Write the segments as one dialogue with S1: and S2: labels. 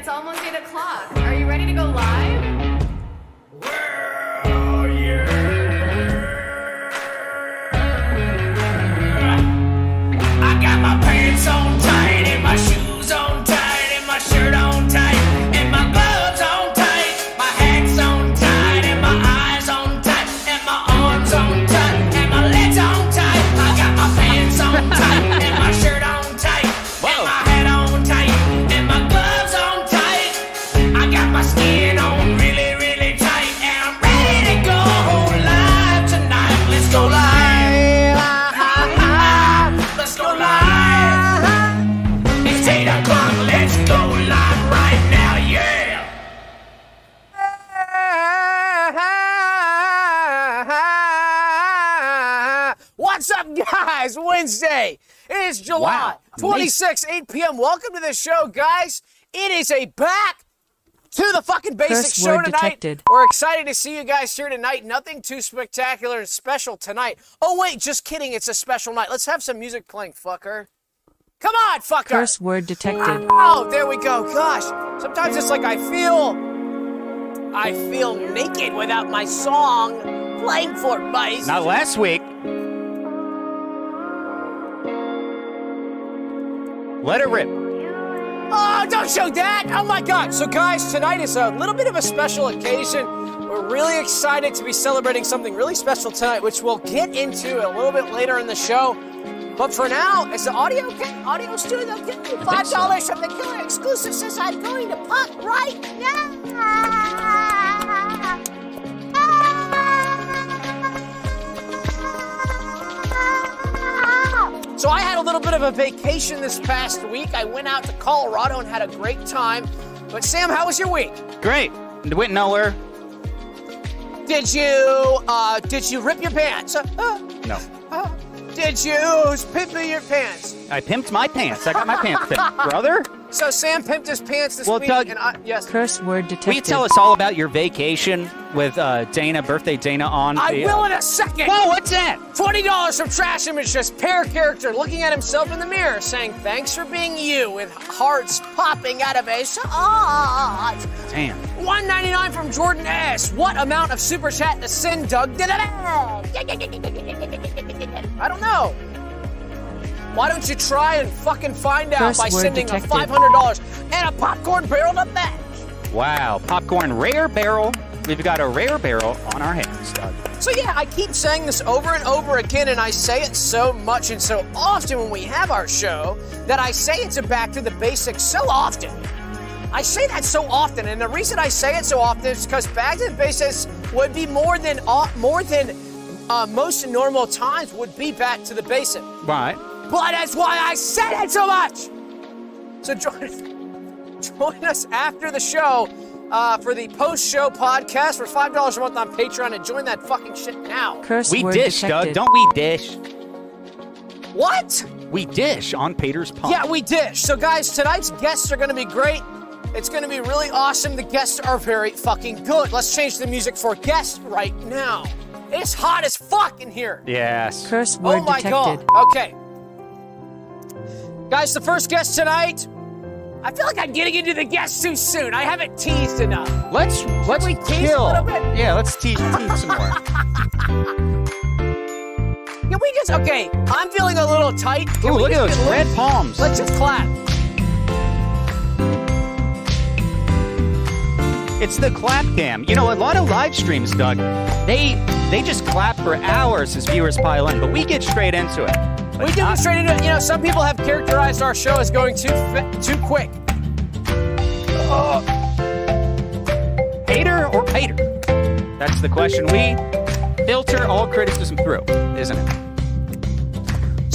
S1: it's almost 8 o'clock. Are you ready to go live?
S2: Is July
S3: Wow.
S2: 26, 8 p.m. Welcome to the show, guys. It is a back to the fucking basic
S4: Curse
S2: show tonight.
S4: detected.
S2: We're excited to see you guys here tonight. Nothing too spectacular and special tonight. Oh, wait, just kidding. It's a special night. Let's have some music playing, fucker. Come on, fucker.
S4: Curse word detected.
S2: Oh, there we go. Gosh, sometimes it's like I feel, I feel naked without my song playing for me.
S3: Not last week. Let it rip.
S2: Oh, don't show that! Oh my God! So, guys, tonight is a little bit of a special occasion. We're really excited to be celebrating something really special tonight, which we'll get into a little bit later in the show. But for now, is the audio okay? Audio studio okay? Five dollars from the killer exclusive says I'm going to pop right now. So I had a little bit of a vacation this past week. I went out to Colorado and had a great time. But Sam, how was your week?
S3: Great. Went nowhere.
S2: Did you uh, did you rip your pants? Uh, uh,
S3: No.
S2: uh, did you pimp your pants?
S3: I pimped my pants. I got my pants pimped. Brother,
S2: So Sam pimped his pants this
S3: Well,
S2: week,
S3: Doug-
S2: and I, yes,
S4: Curse word detected.
S3: will you tell us all about your vacation with uh, Dana, birthday Dana on
S2: I
S3: the.
S2: will in a second.
S3: Whoa, what's that?
S2: Twenty dollars from Trash Image, just pair character looking at himself in the mirror, saying "Thanks for being you" with hearts popping out of his eyes.
S3: Damn.
S2: One ninety nine from Jordan S. What amount of super chat to send, Doug? I don't know. Why don't you try and fucking find out
S4: Curse
S2: by
S4: word
S2: sending a
S4: detected.
S2: five hundred dollars and a popcorn barrel to match?
S3: Wow. Popcorn rare barrel. We've got a rare barrel on our hands, Doug.
S2: So yeah, I keep saying this over and over again, and I say it so much and so often when we have our show that I say it's a back to the basics so often. I say that so often, and the reason I say it so often is because back to the basics would be more than uh, more than uh, most normal times would be back to the basics.
S3: Right.
S2: But that's why I said it so much. So join, join us after the show uh, for the post-show podcast for five dollars a month on Patreon, and join that fucking shit now.
S4: Curse
S3: We
S4: word
S3: dish,
S4: detected.
S3: Doug. Don't we dish?
S2: What?
S3: We dish on Pater's Pond.
S2: Yeah, we dish. So, guys, tonight's guests are going to be great. It's going to be really awesome. The guests are very fucking good. Let's change the music for guests right now. It's hot as fuck in here.
S3: Yes.
S4: Curse word
S2: oh my
S4: detected.
S2: god. Okay. Guys, the first guest tonight. I feel like I'm getting into the guests too soon. I haven't teased enough.
S3: Let's let's
S2: we tease a little bit?
S3: Yeah, let's tease, tease some more.
S2: Can we just okay? I'm feeling a little tight. Can
S3: Ooh,
S2: we
S3: look at
S2: just
S3: those
S2: get
S3: red palms.
S2: Let's just clap.
S3: It's the clap cam. You know, a lot of live streams, Doug, they they just clap for hours as viewers pile in, but we get straight into it. But
S2: We it straight into it. You know, some people have characterized our show as going too too quick.
S3: hater or hater? That's the question we filter all criticism through, isn't it?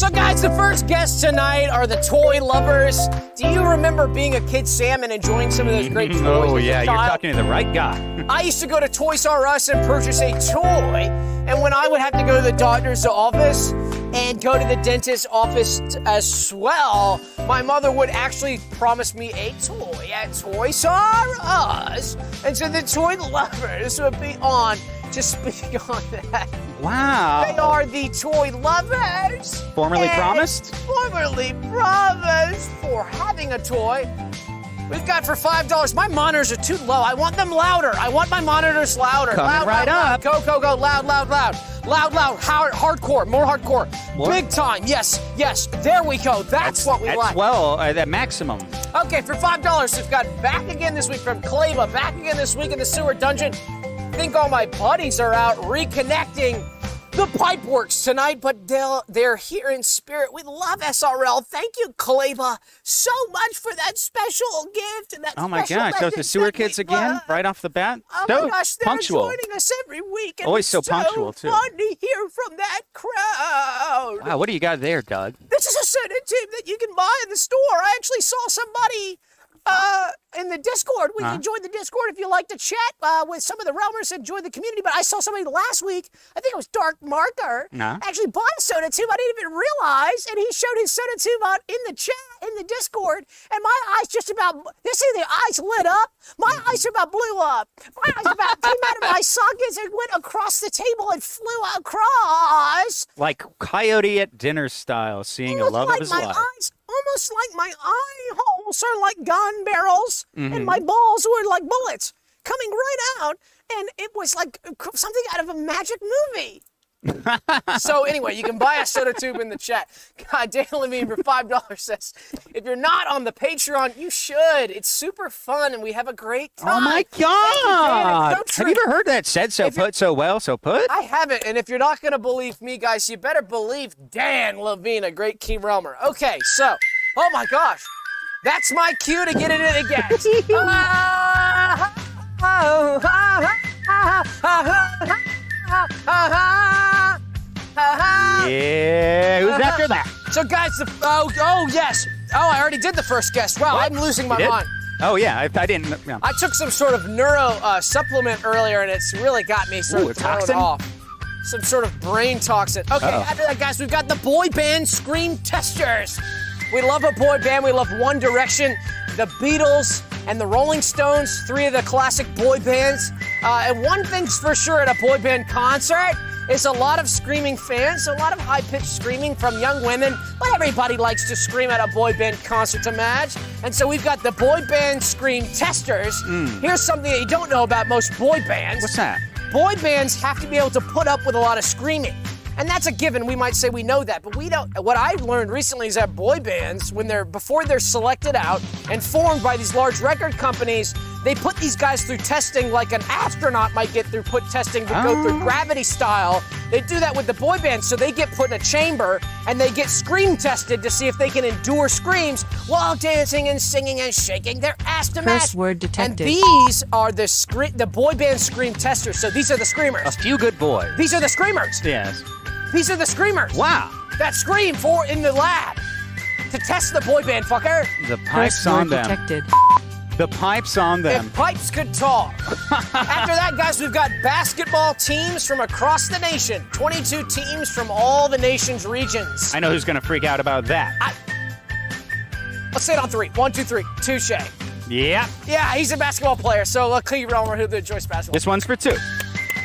S2: So, guys, the first guests tonight are the toy lovers. Do you remember being a kid, Sam, and enjoying some of those great oh, toys?
S3: Oh
S2: as a
S3: yeah, you're talking to the right guy.
S2: I used to go to Toys R Us and purchase a toy, and when I would have to go to the doctor's office and go to the dentist's office as well, my mother would actually promise me a toy at Toys R Us, and so the toy lovers would be on to speak on that. They
S3: Wow.
S2: are the toy lovers.
S3: Formerly promised?
S2: Formerly promised for having a toy. We've got for five dollars. My monitors are too low. I want them louder. I want my monitors louder.
S3: Coming
S2: loud,
S3: right
S2: loud,
S3: up.
S2: Loud. Go, go, go. Loud, loud, loud. Loud, loud. Hard, hardcore. More hardcore.
S3: More?
S2: Big time. Yes, yes. There we go. That's, what we
S3: That's
S2: like.
S3: well, uh, the maximum.
S2: Okay, for five dollars, we've got back again this week from Kleba. Back again this week in the sewer dungeon. Think all my buddies are out reconnecting the Pipeworks tonight, but they're here in spirit. We love SRL. Thank you, Kleba, so much for that special gift and that
S3: Oh my gosh, so the sewer kids again, right off the bat.
S2: Oh
S3: so
S2: my gosh, they're
S3: punctual.
S2: joining us every week. And
S3: Always
S2: it's
S3: so punctual, too.
S2: fun to hear from that crowd.
S3: Wow, what do you got there, Doug?
S2: This is a sedative that you can buy in the store. I actually saw somebody uh, in the Discord. We
S3: Huh?
S2: can join the Discord if you like to chat uh, with some of the Realmers and join the community. But I saw somebody last week, I think it was Dark Marker,
S3: Huh?
S2: actually bought a soda tube. I didn't even realize. And he showed his soda tube out in the chat, in the Discord. And my eyes just about, you see the eyes lit up? My eyes about blew up. My eyes about came out of my sockets and went across the table and flew across.
S3: Like coyote at dinner style, seeing a love
S2: like
S3: of his
S2: my
S3: life.
S2: eyes, almost like my eye holes are like gun barrels,
S3: Mm-hmm.
S2: and my balls were like bullets coming right out, and it was like something out of a magic movie. So anyway, you can buy a soda tube in the chat. God, Dan Levine for five dollars says, if you're not on the Patreon, you should. It's super fun, and we have a great time.
S3: Oh my
S2: you.
S3: God!
S2: So
S3: Have you ever heard that said so
S2: If
S3: put so well so put?
S2: I haven't, and if you're not gonna believe me, guys, you better believe Dan Levine, a great key realmer. Okay, so, oh my gosh, that's my cue to get into the ah, ah, ah, ah, ah, ah, ah.
S3: Yeah, who's after that?
S2: So, guys, the oh, oh yes, oh, I already did the first guest. Wow, I'm losing my mind.
S3: Oh yeah, I, I didn't. Yeah.
S2: I took some sort of neuro uh, supplement earlier, and it's really got me sort
S3: Ooh,
S2: of thrown
S3: toxin?
S2: off. Some sort of brain toxin. Okay,
S3: Uh-oh.
S2: after that, guys, we've got the boy band Scream Testers. We love a boy band. We love One Direction, the Beatles, and the Rolling Stones. Three of the classic boy bands. Uh, and one thing's for sure at a boy band concert is a lot of screaming fans, a lot of high-pitched screaming from young women. But everybody likes to scream at a boy band concert to match. And so we've got the boy band Scream Testers. Here's something that you don't know about most boy bands
S3: What's that?
S2: boy bands have to be able to put up with a lot of screaming. And that's a given. We might say we know that, but we don't. What I've learned recently is that boy bands, when they're before they're selected out and formed by these large record companies, they put these guys through testing like an astronaut might get through put testing to go through
S3: Oh.
S2: gravity style. They do that with the boy bands, so they get put in a chamber and they get scream tested to see if they can endure screams while dancing and singing and shaking their ass to match.
S4: Curse word
S2: And these are the scre- the boy band scream testers. So these are the screamers.
S3: A few good boys.
S2: These are the screamers.
S3: Yes.
S2: These are the screamers.
S3: Wow.
S2: That scream for in the lab to test the boy band, fucker.
S3: The
S4: Curse
S3: pipes on
S4: word
S3: them.
S4: detected.
S3: The pipes on them.
S2: If pipes could talk. After that, guys, we've got basketball teams from across the nation. 22 teams from all the nation's regions.
S3: I know who's gonna freak out about that.
S2: Let's say it on three. One, two, three. Touche.
S3: Yeah.
S2: Yeah, he's a basketball player, so uh, Clee Relmer, who the Joyce basketball.
S3: This one's for two.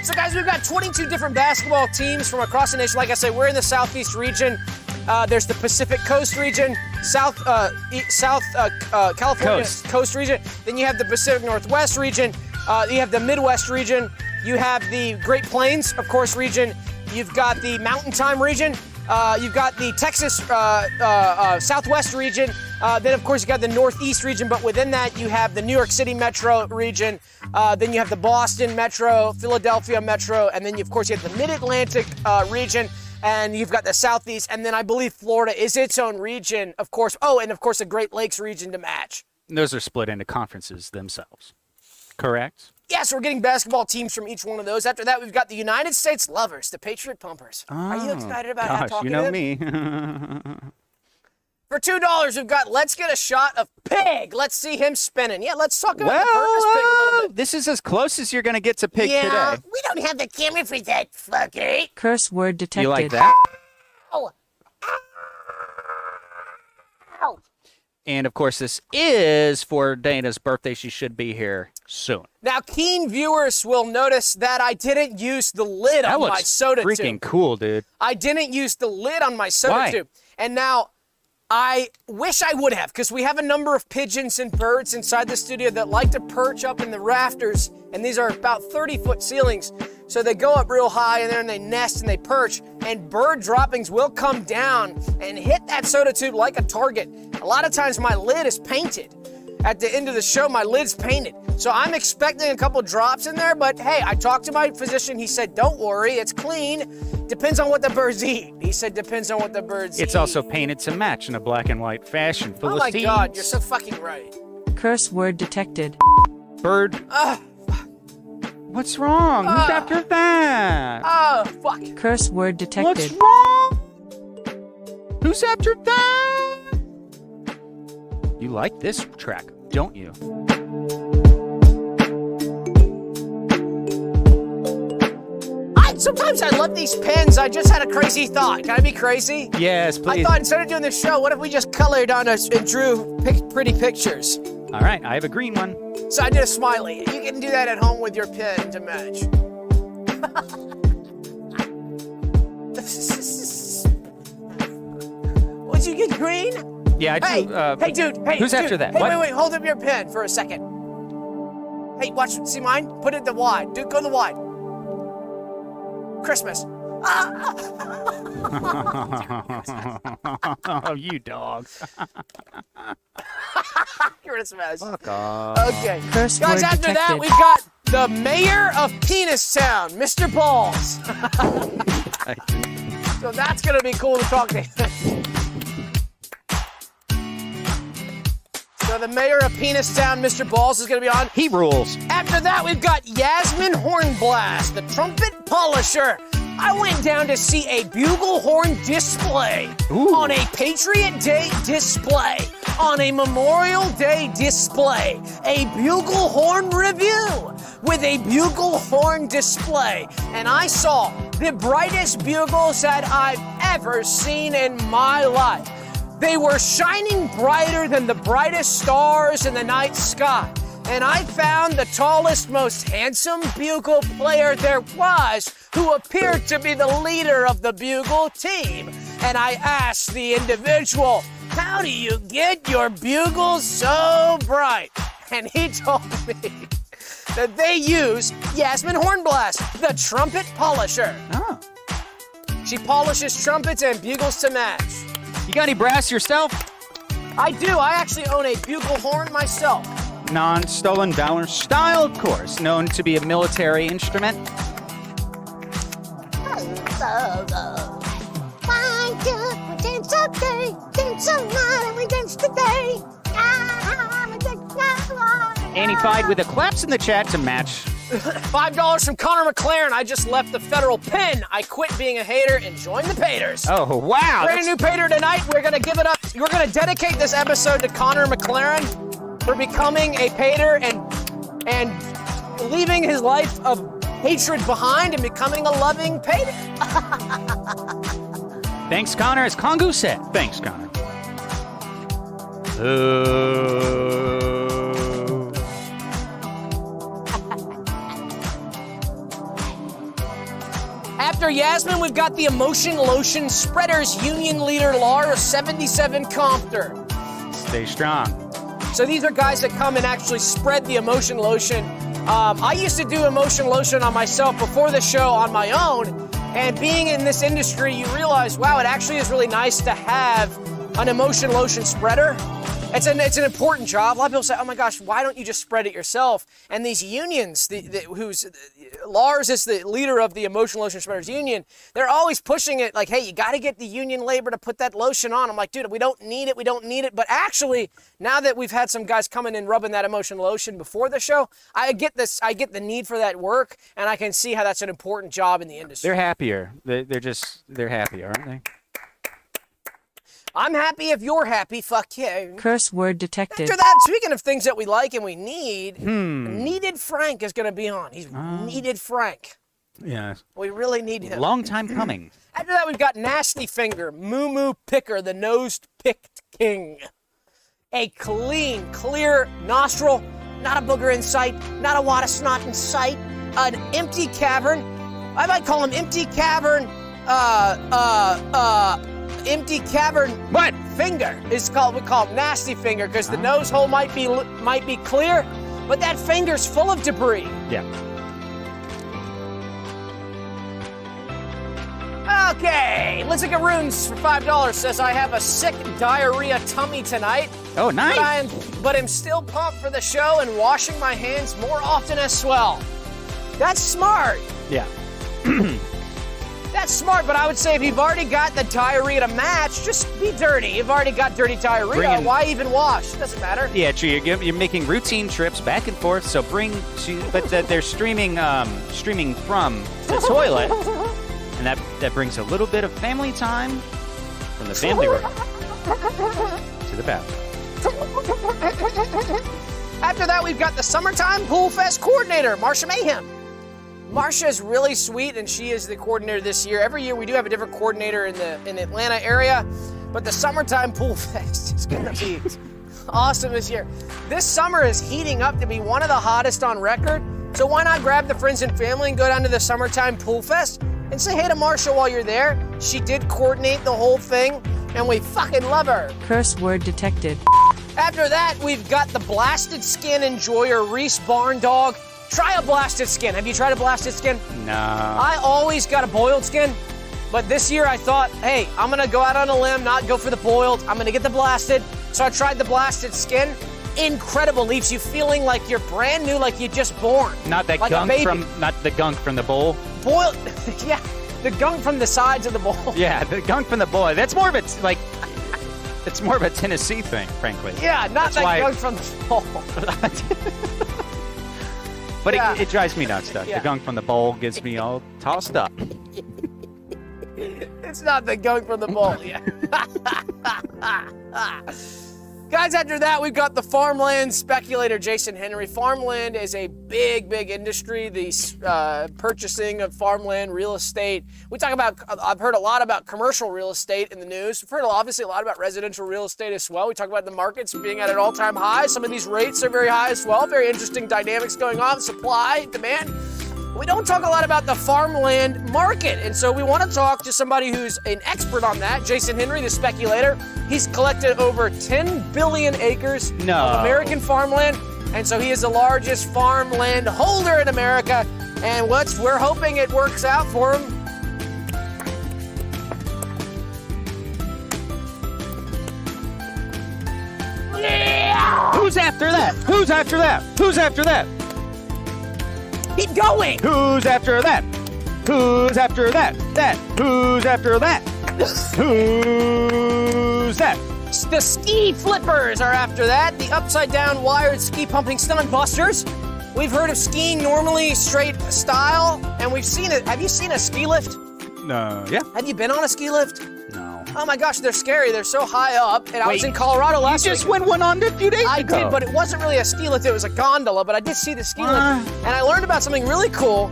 S2: So, guys, we've got 22 different basketball teams from across the nation. Like I say, we're in the Southeast region. Uh, there's the Pacific Coast region, South uh, e- South uh, uh, California
S3: Coast.
S2: region. Then you have the Pacific Northwest region. Uh, you have the Midwest region. You have the Great Plains, of course, region. You've got the Mountain Time region. Uh, you've got the Texas uh, uh, uh, Southwest region. Then, of course, you've got the Northeast region, but within that, you have the New York City metro region. Then you have the Boston metro, Philadelphia metro, and then, you, of course, you have the Mid Atlantic region, and you've got the Southeast, and then I believe Florida is its own region, of course. Oh, and of course, the Great Lakes region to match.
S3: Those are split into conferences themselves. Correct?
S2: Yes, we're getting basketball teams from each one of those. After that, we've got the United States Lovers, the Patriot Pumpers. Are you
S3: Oh,
S2: excited about how
S3: Gosh,
S2: talking
S3: you know
S2: to
S3: me.
S2: For two dollars, we've got Let's Get a Shot of Pig. Let's see him spinning. Yeah, let's talk about
S3: well,
S2: the purpose pig a little
S3: uh,
S2: bit.
S3: this is as close as you're gonna get to pig
S2: yeah,
S3: today.
S2: we don't have the camera for that, fucker.
S4: Curse word detected.
S3: You like that?
S2: Ow. Ow.
S3: And of course, this is for Dana's birthday. She should be here soon.
S2: Now, keen viewers will notice that I didn't use the lid
S3: That
S2: on my soda
S3: freaking
S2: tube.
S3: Freaking cool, dude.
S2: I didn't use the lid on my soda
S3: Why?
S2: tube. And now, I wish I would have, because we have a number of pigeons and birds inside the studio that like to perch up in the rafters, and these are about 30 foot ceilings. So they go up real high and then they nest and they perch, and bird droppings will come down and hit that soda tube like a target. A lot of times my lid is painted. At the end of the show, my lid's painted. So I'm expecting a couple drops in there, but hey, I talked to my physician. He said, don't worry, it's clean. Depends on what the birds eat. He said, depends on what the birds eat.
S3: It's also painted to match in a black and white fashion.
S2: Oh my
S3: Philistines.
S2: god, you're so fucking right.
S4: Curse word detected.
S3: Bird. What's wrong? Who's
S2: Ah.
S3: after that?
S2: Oh, fuck.
S4: Curse word detected.
S3: What's wrong? Who's after that? You like this track, don't you?
S2: I, sometimes I love these pens. I just had a crazy thought. Can I be crazy?
S3: Yes, please.
S2: I thought instead of doing this show, what if we just colored on us and drew pic- pretty pictures?
S3: All right, I have a green one.
S2: So I did a smiley. You can do that at home with your pen to match. Would you get green?
S3: Yeah, I
S2: Hey,
S3: do. Uh,
S2: hey, dude. Hey,
S3: who's
S2: dude.
S3: after that?
S2: Hey,
S3: What?
S2: wait, wait. Hold up your pen for a second. Hey, watch. See mine? Put it the wide. Dude, go the wide. Christmas.
S3: oh, you dog.
S2: Christmas.
S3: Fuck off.
S2: Okay.
S4: Curse
S2: Guys,
S4: word
S2: after that, we've got the mayor of Penis Town, Mr. Balls. so that's going to be cool to talk to So the mayor of Penis Town, Mr. Balls, is going to be on.
S3: He rules.
S2: After that, we've got Yasmin Hornblast, the trumpet polisher. I went down to see a bugle horn display
S3: Ooh.
S2: on a Patriot Day display, on a Memorial Day display, a bugle horn review with a bugle horn display. And I saw the brightest bugles that I've ever seen in my life. They were shining brighter than the brightest stars in the night sky. And I found the tallest, most handsome bugle player there was, who appeared to be the leader of the bugle team. And I asked the individual, How do you get your bugles so bright? And he told me that they use Yasmin Hornblast, the trumpet polisher.
S3: Oh.
S2: She polishes trumpets and bugles to match.
S3: You got any brass yourself?
S2: I do. I actually own a bugle horn myself.
S3: Non stolen valor style, of course, known to be a military instrument.
S5: Why do we dance today? Dance all night and we dance today. Ah, we dance now.
S3: Annie Fide with a claps in the chat to match.
S2: Five dollars from Connor McLaren. I just left the federal pen. I quit being a hater and joined the Paters.
S3: Oh, wow.
S2: Brand
S3: that's-
S2: new Pater tonight. We're gonna give it up. We're gonna dedicate this episode to Connor McLaren for becoming a Pater and and leaving his life of hatred behind and becoming a loving Pater.
S3: Thanks, Connor. As Kongu said. Thanks, Connor. Ooh.
S2: After Yasmin, we've got the Emotion Lotion Spreaders Union Leader Lars 77 Kompter.
S3: Stay strong.
S2: So these are guys that come and actually spread the emotion lotion. Um, I used to do emotion lotion on myself before the show on my own. And being in this industry, you realize, wow, it actually is really nice to have an emotion lotion spreader. It's an, it's an important job. A lot of people say, oh my gosh, why don't you just spread it yourself? And these unions, the, the, who's Lars is the leader of the Emotional Lotion Spreaders Union, they're always pushing it like, hey, you got to get the union labor to put that lotion on. I'm like, dude, we don't need it. We don't need it. But actually, now that we've had some guys coming in rubbing that emotional lotion before the show, I get this. I get the need for that work, and I can see how that's an important job in the industry.
S3: They're happier. They- They're just, they're happier, aren't they?
S2: I'm happy if you're happy. Fuck you.
S4: Curse word detected.
S2: After that, speaking of things that we like and we need, needed Frank is going to be on. He's needed Frank.
S3: Yeah.
S2: We really need him.
S3: Long time coming.
S2: After that, we've got Nasty Finger, Moo Moo Picker, the nosed picked king. A clean, clear nostril, not a booger in sight, not a wad of snot in sight, an empty cavern. I might call him empty cavern, uh, uh, uh, empty cavern
S3: What?
S2: finger is called we call it nasty finger because the nose hole might be might be clear, but that finger's full of debris.
S3: Yeah.
S2: Okay, Lizica Runes for five dollars says I have a sick diarrhea tummy tonight,
S3: Oh, nice.
S2: but I am but I'm still pumped for the show and washing my hands more often as well. That's smart.
S3: yeah.
S2: That's smart, but I would say if you've already got the diarrhea to match, just be dirty. You've already got dirty diarrhea.
S3: In-
S2: Why even wash? Doesn't matter.
S3: Yeah, true. You're, you're making routine trips back and forth, so bring, to, but that they're streaming, um, streaming from the toilet, and that that brings a little bit of family time from the family room to the bathroom.
S2: After that, we've got the summertime pool fest coordinator, Marsha Mayhem. Marsha is really sweet, and she is the coordinator this year. Every year, we do have a different coordinator in the in the Atlanta area, but the summertime pool fest is going to be awesome this year. This summer is heating up to be one of the hottest on record. So why not grab the friends and family and go down to the summertime pool fest and say hey to Marsha while you're there? She did coordinate the whole thing, and we fucking love her.
S4: Curse word detected.
S2: After that, we've got the blasted skin enjoyer, Reese Barndog. Try a blasted skin. Have you tried a blasted skin?
S3: No.
S2: I always got a boiled skin, but this year I thought, hey, I'm gonna go out on a limb, not go for the boiled. I'm gonna get the blasted. So I tried the blasted skin. Incredible. Leaves you feeling like you're brand new, like you just born.
S3: Not that
S2: like
S3: gunk from, not the gunk from the bowl.
S2: boiled. yeah, the gunk from the sides of the bowl.
S3: Yeah, the gunk from the bowl. That's more of a like, it's more of a Tennessee thing, frankly.
S2: Yeah, not
S3: That's
S2: that
S3: why-
S2: gunk from the bowl.
S3: But
S2: Yeah.
S3: it, it drives me nuts, Doug.
S2: Yeah.
S3: The gunk from the bowl gets me all tossed up.
S2: It's not the gunk from the bowl. Yeah. Guys, after that, we've got the farmland speculator, Jason Henry. Farmland is a big, big industry. The uh, purchasing of farmland, real estate. We talk about, I've heard a lot about commercial real estate in the news. We've heard obviously a lot about residential real estate as well. We talk about the markets being at an all time high. Some of these rates are very high as well. Very interesting dynamics going on supply, demand. We don't talk a lot about the farmland market, and so we want to talk to somebody who's an expert on that. Jason Henry, the speculator. He's collected over 10 billion acres
S3: No.
S2: of American farmland, and so he is the largest farmland holder in America. And what's we're hoping it works out for him.
S3: Who's after that? Who's after that? Who's after that?
S2: Keep going.
S3: Who's after that? Who's after that? That. Who's after that? Who's that?
S2: The ski flippers are after that. The upside down wired ski pumping stunt busters. We've heard of skiing normally straight style, and we've seen it. Have you seen a ski lift?
S3: No. Yeah.
S2: Have you been on a ski lift? Oh my gosh, they're scary. They're so high up. And I was in Colorado last year.
S3: You just
S2: week.
S3: went one on a few days
S2: I
S3: ago.
S2: did, but it wasn't really a ski lift. It was a gondola. But I did see the ski
S3: Ah.
S2: lift, and I learned about something really cool.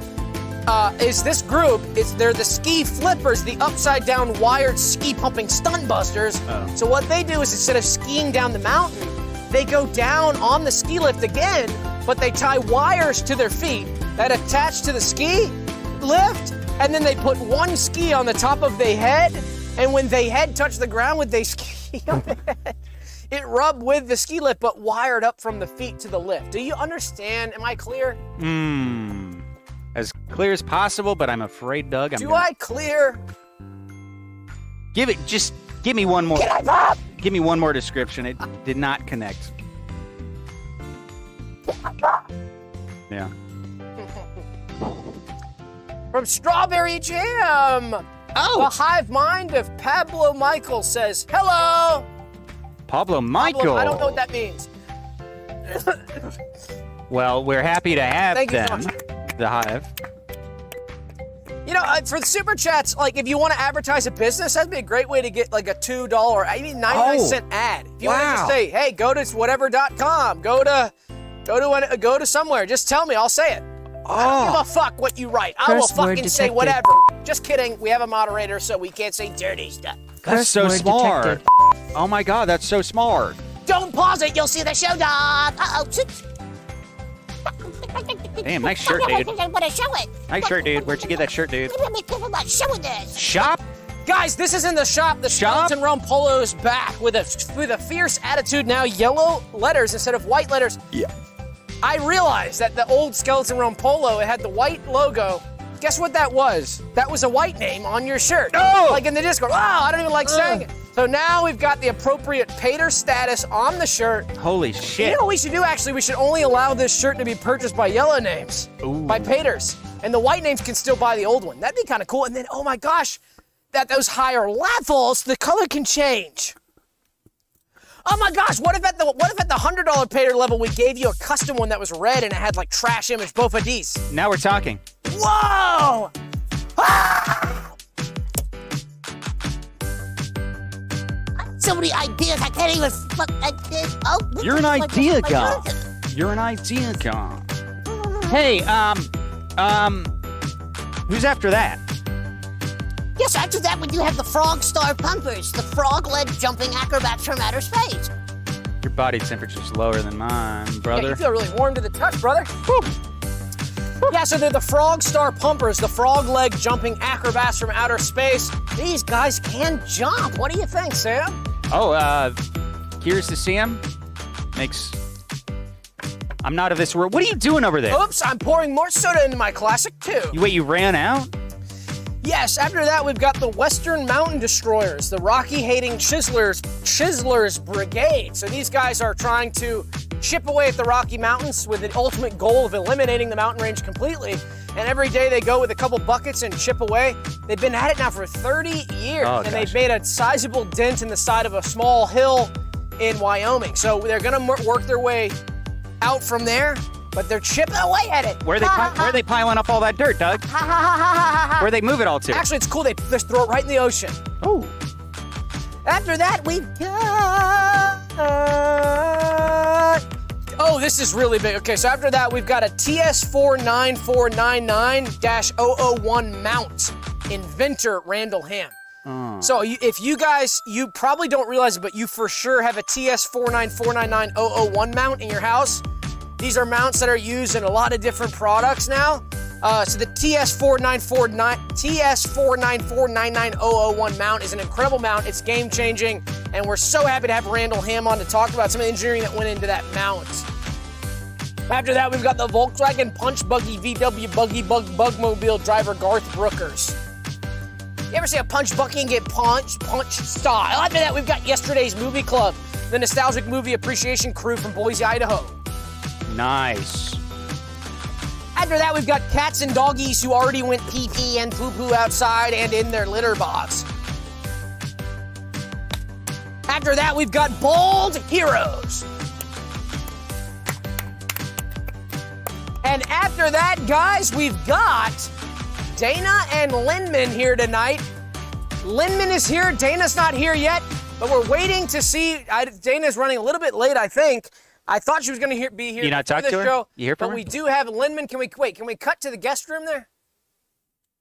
S2: Uh, is this group? It's they're the ski flippers, the upside down wired ski pumping stunt busters.
S3: Oh.
S2: So what they do is instead of skiing down the mountain, they go down on the ski lift again, but they tie wires to their feet that attach to the ski lift, and then they put one ski on the top of their head, and when they head touch the ground with their ski on the head, it rubbed with the ski lift, but wired up from the feet to the lift. Do you understand? Am I clear?
S3: Hmm. As clear as possible, but I'm afraid, Doug. I'm
S2: Do
S3: gonna-
S2: I clear?
S3: give it? Just give me one more. Give me one more description. It did not connect. Yeah.
S2: From Strawberry Jam.
S3: Oh,
S2: The hive mind of Pablo Michael says, Hello.
S3: Pablo
S2: Pablo,
S3: Michael.
S2: I don't know what that means.
S3: Well, we're happy to have
S2: Thank you so
S3: them.
S2: much.
S3: The Hive.
S2: You know, uh, for the super chats, like if you want to advertise a business, that'd be a great way to get like a two dollar, I mean ninety-nine
S3: Oh.
S2: cent ad. If you want to just say, "Hey, go to whatever.com, go to, go to, go to somewhere," just tell me, I'll say it. I don't give
S3: Oh,
S2: a fuck what you write. I will
S4: Curse word
S2: fucking say
S4: detected.
S2: whatever. Just kidding. We have a moderator, so we can't say dirty stuff.
S3: that's
S4: Curse
S3: so
S4: word
S3: smart.
S4: detected.
S3: Oh my God, that's so smart.
S2: Don't pause it. You'll see the show dog. Uh oh.
S3: Damn, nice shirt, dude.
S5: I want to show it.
S3: Nice shirt, dude. Where'd you get that shirt, dude?
S5: Let me people not showing this.
S3: Shop
S2: Guys, this is in the shop. The
S3: Shop?
S2: Skeleton Realm Polo is back with a with a fierce attitude now. Yellow letters instead of white letters.
S3: Yeah.
S2: I realized that the old Skeleton Realm Polo it had the white logo. Guess what that was? That was a white name on your shirt.
S3: Oh!
S2: Like in the Discord. Wow, I don't even like uh. saying it. So now we've got the appropriate pater status on the shirt.
S3: Holy shit.
S2: You know what we should do actually? We should only allow this shirt to be purchased by yellow names, by paters, and the white names can still buy the old one. That'd be kind of cool. And then, oh my gosh, that those higher levels, the color can change. Oh my gosh, what if at the what if at the hundred dollar pater level we gave you a custom one that was red and it had like trash image Bofa D's?
S3: Now we're talking.
S2: Whoa!
S5: So many ideas, I can't even fuck like this. Oh,
S3: You're an idea guy. You're an idea guy. Hey, um, um, who's after that?
S5: Yes, after that, we do have the Frog Star Pumpers, the frog-leg jumping acrobats from outer space.
S3: Your body temperature's lower than mine, brother.
S2: Yeah, you feel really warm to the touch, brother. Yeah, so they're the Frog Star Pumpers, the frog leg jumping acrobats from outer space. These guys can jump. What do you think, Sam?
S3: Oh, uh, curious to see him. Makes. I'm not of this world. What are you doing over there?
S2: Oops, I'm pouring more soda into my classic too.
S3: You wait, you ran out?
S2: Yes, after that we've got the Western Mountain Destroyers, the Rocky-hating Chiselers, Chiselers Brigade. So these guys are trying to chip away at the Rocky Mountains with the ultimate goal of eliminating the mountain range completely. And every day they go with a couple buckets and chip away. They've been at it now for 30 years,
S3: Oh,
S2: and they've made a sizable dent in the side of a small hill in Wyoming. So they're gonna work their way out from there, but they're chipping away at it.
S3: Where are they? Pi- where are they piling up all that dirt, Doug? Where they move it all to?
S2: Actually, it's cool. They just throw it right in the ocean.
S3: Oh,
S2: After that, we've got. Oh, this is really big. Okay, so after that, we've got a TS49499 001 mount, inventor Randall Hamm. Oh. So you, if you guys, you probably don't realize it, but you for sure have a TS49499 001 mount in your house. These are mounts that are used in a lot of different products now. Uh, so the TS49499 TS49499 001 mount is an incredible mount. It's game changing, and we're so happy to have Randall Hamm on to talk about some of the engineering that went into that mount. After that, we've got the Volkswagen Punch Buggy VW Buggy Bug Bugmobile driver Garth Brookers. You ever see a punch buggy and get punched? Punch style. After that, we've got yesterday's movie club, the nostalgic movie appreciation crew from Boise, Idaho.
S3: Nice.
S2: After that, we've got cats and doggies who already went pee pee and poo poo outside and in their litter box. After that, we've got bald heroes. And after that, guys, we've got Dana and Linman here tonight. Linman is here. Dana's not here yet, but we're waiting to see. I, Dana's running a little bit late, I think. I thought she was going to be here.
S3: You not talk
S2: the
S3: to her?
S2: Show,
S3: You hear from
S2: but
S3: her?
S2: we do have Linman. Can we wait? Can we cut to the guest room there?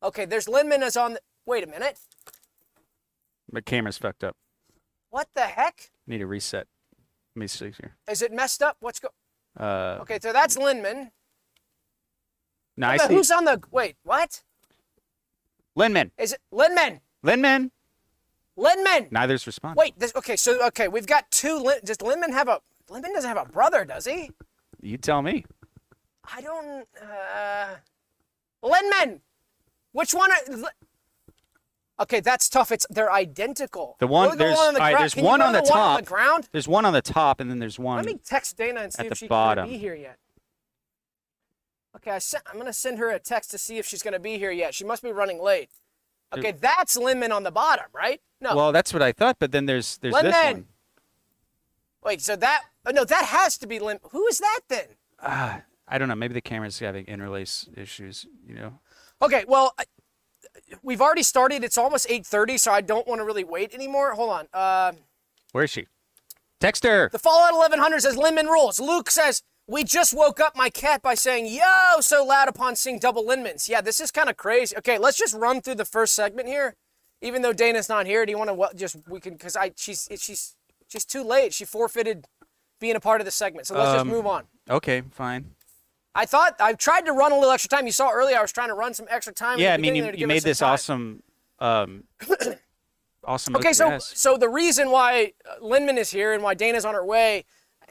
S2: Okay, there's Linman is on. The, wait a minute.
S3: My camera's fucked up.
S2: What the heck?
S3: Need a reset. Let me see here.
S2: Is it messed up? What's go?
S3: Uh,
S2: Okay, so that's Linman.
S3: no, I see.
S2: who's on the? Wait, what?
S3: Linman.
S2: Is it Linman?
S3: Linman.
S2: Linman.
S3: Neither's responding.
S2: Wait. This, okay, so okay, we've got two. Does Linman have a? Linman doesn't have a brother, does he?
S3: You tell me.
S2: I don't. Uh, Linman. Which one? Are, okay, that's tough. It's they're identical.
S3: The one-
S2: Look the
S3: there's-
S2: on the
S3: right, there's one on
S2: to
S3: the
S2: one on the ground.
S3: There's one on the top, and then there's one.
S2: Let me text Dana and see if
S3: the
S2: she's
S3: bottom.
S2: be here yet. Okay, I sent, I'm gonna send her a text to see if she's gonna be here yet. She must be running late. Okay, that's Linman on the bottom, right? No.
S3: Well, that's what I thought, but then there's there's this one.
S2: Wait, so that? Oh, no, that has to be Lim. Who is that then?
S3: Ah, I don't know. Maybe the camera's having interlace issues. You know.
S2: Okay, well, I, we've already started. It's almost 8:30, so I don't want to really wait anymore. Hold on. Uh,
S3: Where is she? Text her.
S2: the Fallout 1100 says Linman rules. Luke says we just woke up my cat by saying "yo" so loud upon seeing double Linmans. Yeah, this is kind of crazy. Okay, let's just run through the first segment here. Even though Dana's not here, do you want to just we can because I she's she's she's too late. She forfeited being a part of the segment. So let's just
S3: Um,
S2: move on.
S3: Okay, fine.
S2: I thought I tried to run a little extra time. You saw earlier I was trying to run some extra time. at
S3: Yeah,
S2: the
S3: I mean,
S2: beginning
S3: you,
S2: there to
S3: you
S2: give us
S3: made
S2: some
S3: this
S2: time.
S3: awesome um, awesome.
S2: Okay, so
S3: OTS.
S2: so the reason why uh, Linman is here and why Dana's on her way,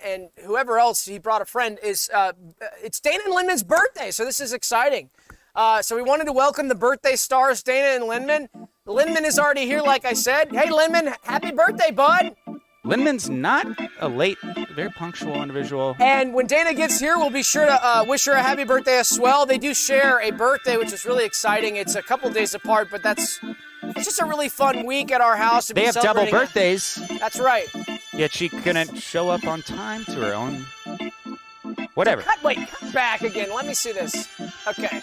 S2: and whoever else he brought a friend is uh, it's Dana and Linman's birthday. So this is exciting. Uh, so we wanted to welcome the birthday stars, Dana and Linman. Linman is already here, like I said. Hey, Linman, happy birthday, bud!
S3: Linman's not a late, very punctual individual.
S2: And when Dana gets here, we'll be sure to uh, wish her a happy birthday as well. They do share a birthday, which is really exciting. It's a couple days apart, but that's it's just a really fun week at our house.
S3: They have double
S2: it.
S3: birthdays,
S2: That's right.
S3: yet she couldn't show up on time to her own. Whatever.
S2: Cut, wait, cut back again. Let me see this. Okay.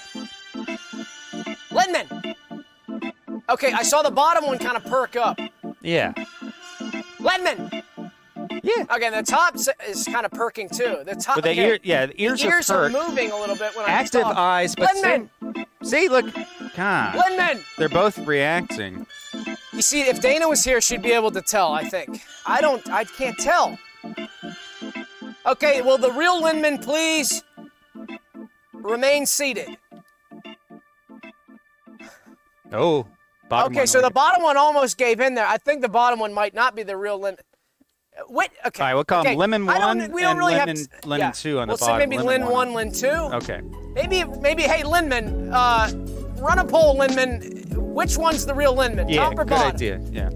S2: Linman. Okay, I saw the bottom one kind of perk up.
S3: Yeah.
S2: Linman.
S3: Yeah.
S2: Okay, the top is kind of perking too. The top.
S3: But the
S2: okay.
S3: ear, yeah, the ears,
S2: the ears
S3: are
S2: are moving a little bit when I
S3: Active eyes, but
S2: Linman.
S3: see, see, look, God,
S2: Linman.
S3: they're both reacting.
S2: You see, if Dana was here, she'd be able to tell. I think. I don't. I can't tell. Okay, will the real Linman please remain seated?
S3: Oh, bottom
S2: okay,
S3: one
S2: so the bottom one almost gave in there. I think the bottom one might not be the real Linman. What? Okay.
S3: All right, we'll call
S2: okay.
S3: Lemon
S2: I don't-
S3: one
S2: we don't
S3: and
S2: really have
S3: Lemon-
S2: to-
S3: Lemon
S2: yeah.
S3: two on the
S2: we'll say
S3: bottom,
S2: maybe
S3: Lemon
S2: Lin
S3: one.
S2: one, Lin two.
S3: Okay.
S2: Maybe, maybe. Hey, Linman, uh, run a poll, Linman. Which one's the real Linman?
S3: Yeah,
S2: top or
S3: good
S2: bottom?
S3: idea. Yeah.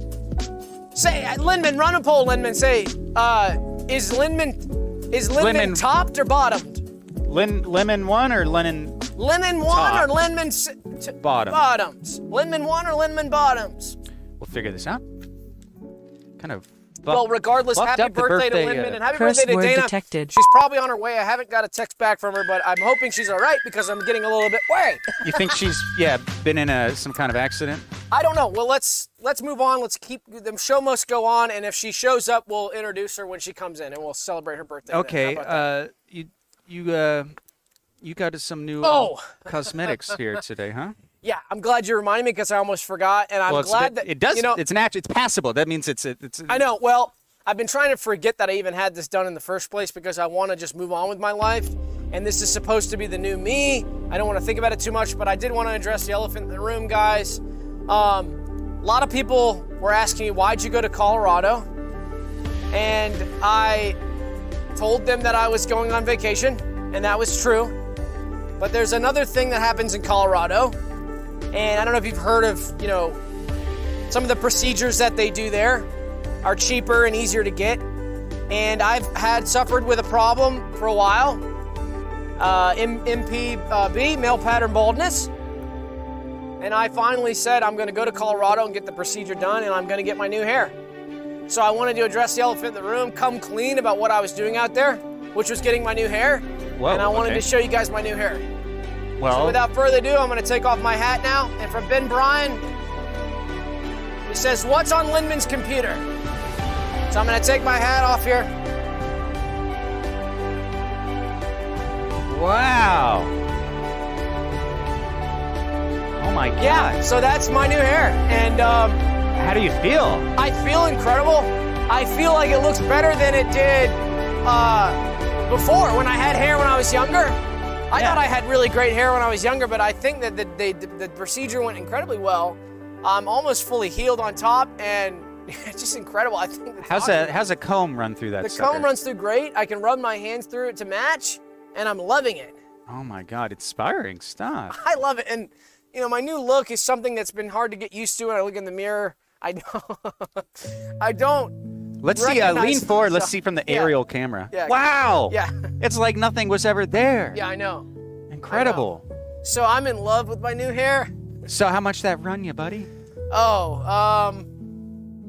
S2: Say, uh, Linman, run a poll, Linman. Say, uh, is Linman, is
S3: Linman-
S2: topped or bottomed?
S3: Lin, lemon one or Lennon
S2: Linman one
S3: Top.
S2: or Linman s- t-
S3: bottom?
S2: bottoms? Linman one or Linman bottoms?
S3: We'll figure this out. Kind of.
S2: well, regardless,
S3: buffed
S2: happy
S3: up the
S2: birthday,
S3: birthday,
S2: to
S3: uh,
S2: and happy
S4: Curse
S2: birthday to
S4: word
S2: Dana.
S4: detected.
S2: She's probably on her way. I haven't got a text back from her, but I'm hoping she's all right because I'm getting a little bit. Wait,
S3: You think she's yeah been in a some kind of accident?
S2: I don't know. Well, let's let's move on. Let's keep the show must go on, and if she shows up, we'll introduce her when she comes in, and we'll celebrate her birthday. then. How
S3: Okay.
S2: about that?
S3: Uh, you you uh you got some new uh,
S2: Oh.
S3: cosmetics here today, huh?
S2: yeah, I'm glad you reminded me because I almost forgot, and I'm
S3: well,
S2: glad that
S3: it does.
S2: You know,
S3: it's natural. It's passable. That means it's it's.
S2: I know. Well, I've been trying to forget that I even had this done in the first place because I want to just move on with my life. And this is supposed to be the new me. I don't want to think about it too much, but I did want to address the elephant in the room, guys. Um, a lot of people were asking me, why'd you go to Colorado? And I told them that I was going on vacation, and that was true. But there's another thing that happens in Colorado, and I don't know if you've heard of, you know, some of the procedures that they do there are cheaper and easier to get. And I've had suffered with a problem for a while. Uh, M- MPB, male pattern baldness. And I finally said I'm going to go to Colorado and get the procedure done, and I'm going to get my new hair. So I wanted to address the elephant in the room, come clean about what I was doing out there, which was getting my new hair.
S3: Whoa,
S2: and I wanted
S3: okay.
S2: to show you guys my new hair.
S3: well,
S2: So without further ado, I'm going to take off my hat now. And from Ben Bryan, he says, What's on Linman's computer? So I'm going to take my hat off here.
S3: wow. Oh my god.
S2: Yeah, so that's my new hair. And um,
S3: How do you feel?
S2: I feel incredible. I feel like it looks better than it did uh, before when I had hair when I was younger. I
S3: Yeah.
S2: thought I had really great hair when I was younger, but I think that the, the, the procedure went incredibly well. I'm almost fully healed on top, and it's just incredible. I think
S3: How's a how's a comb run through that?
S2: The
S3: sucker?
S2: comb runs through great. I can rub my hands through it to match, and I'm loving it.
S3: Oh my god, inspiring stuff.
S2: I love it. And, you know, my new look is something that's been hard to get used to when I look in the mirror. I don't. I don't.
S3: Let's see. Uh, lean forward. Let's see from the
S2: Yeah.
S3: aerial camera.
S2: Yeah.
S3: Wow.
S2: Yeah.
S3: It's like nothing was ever there.
S2: Yeah, I know.
S3: Incredible.
S2: So I'm in love with my new hair.
S3: So how much that run you, buddy?
S2: Oh, um,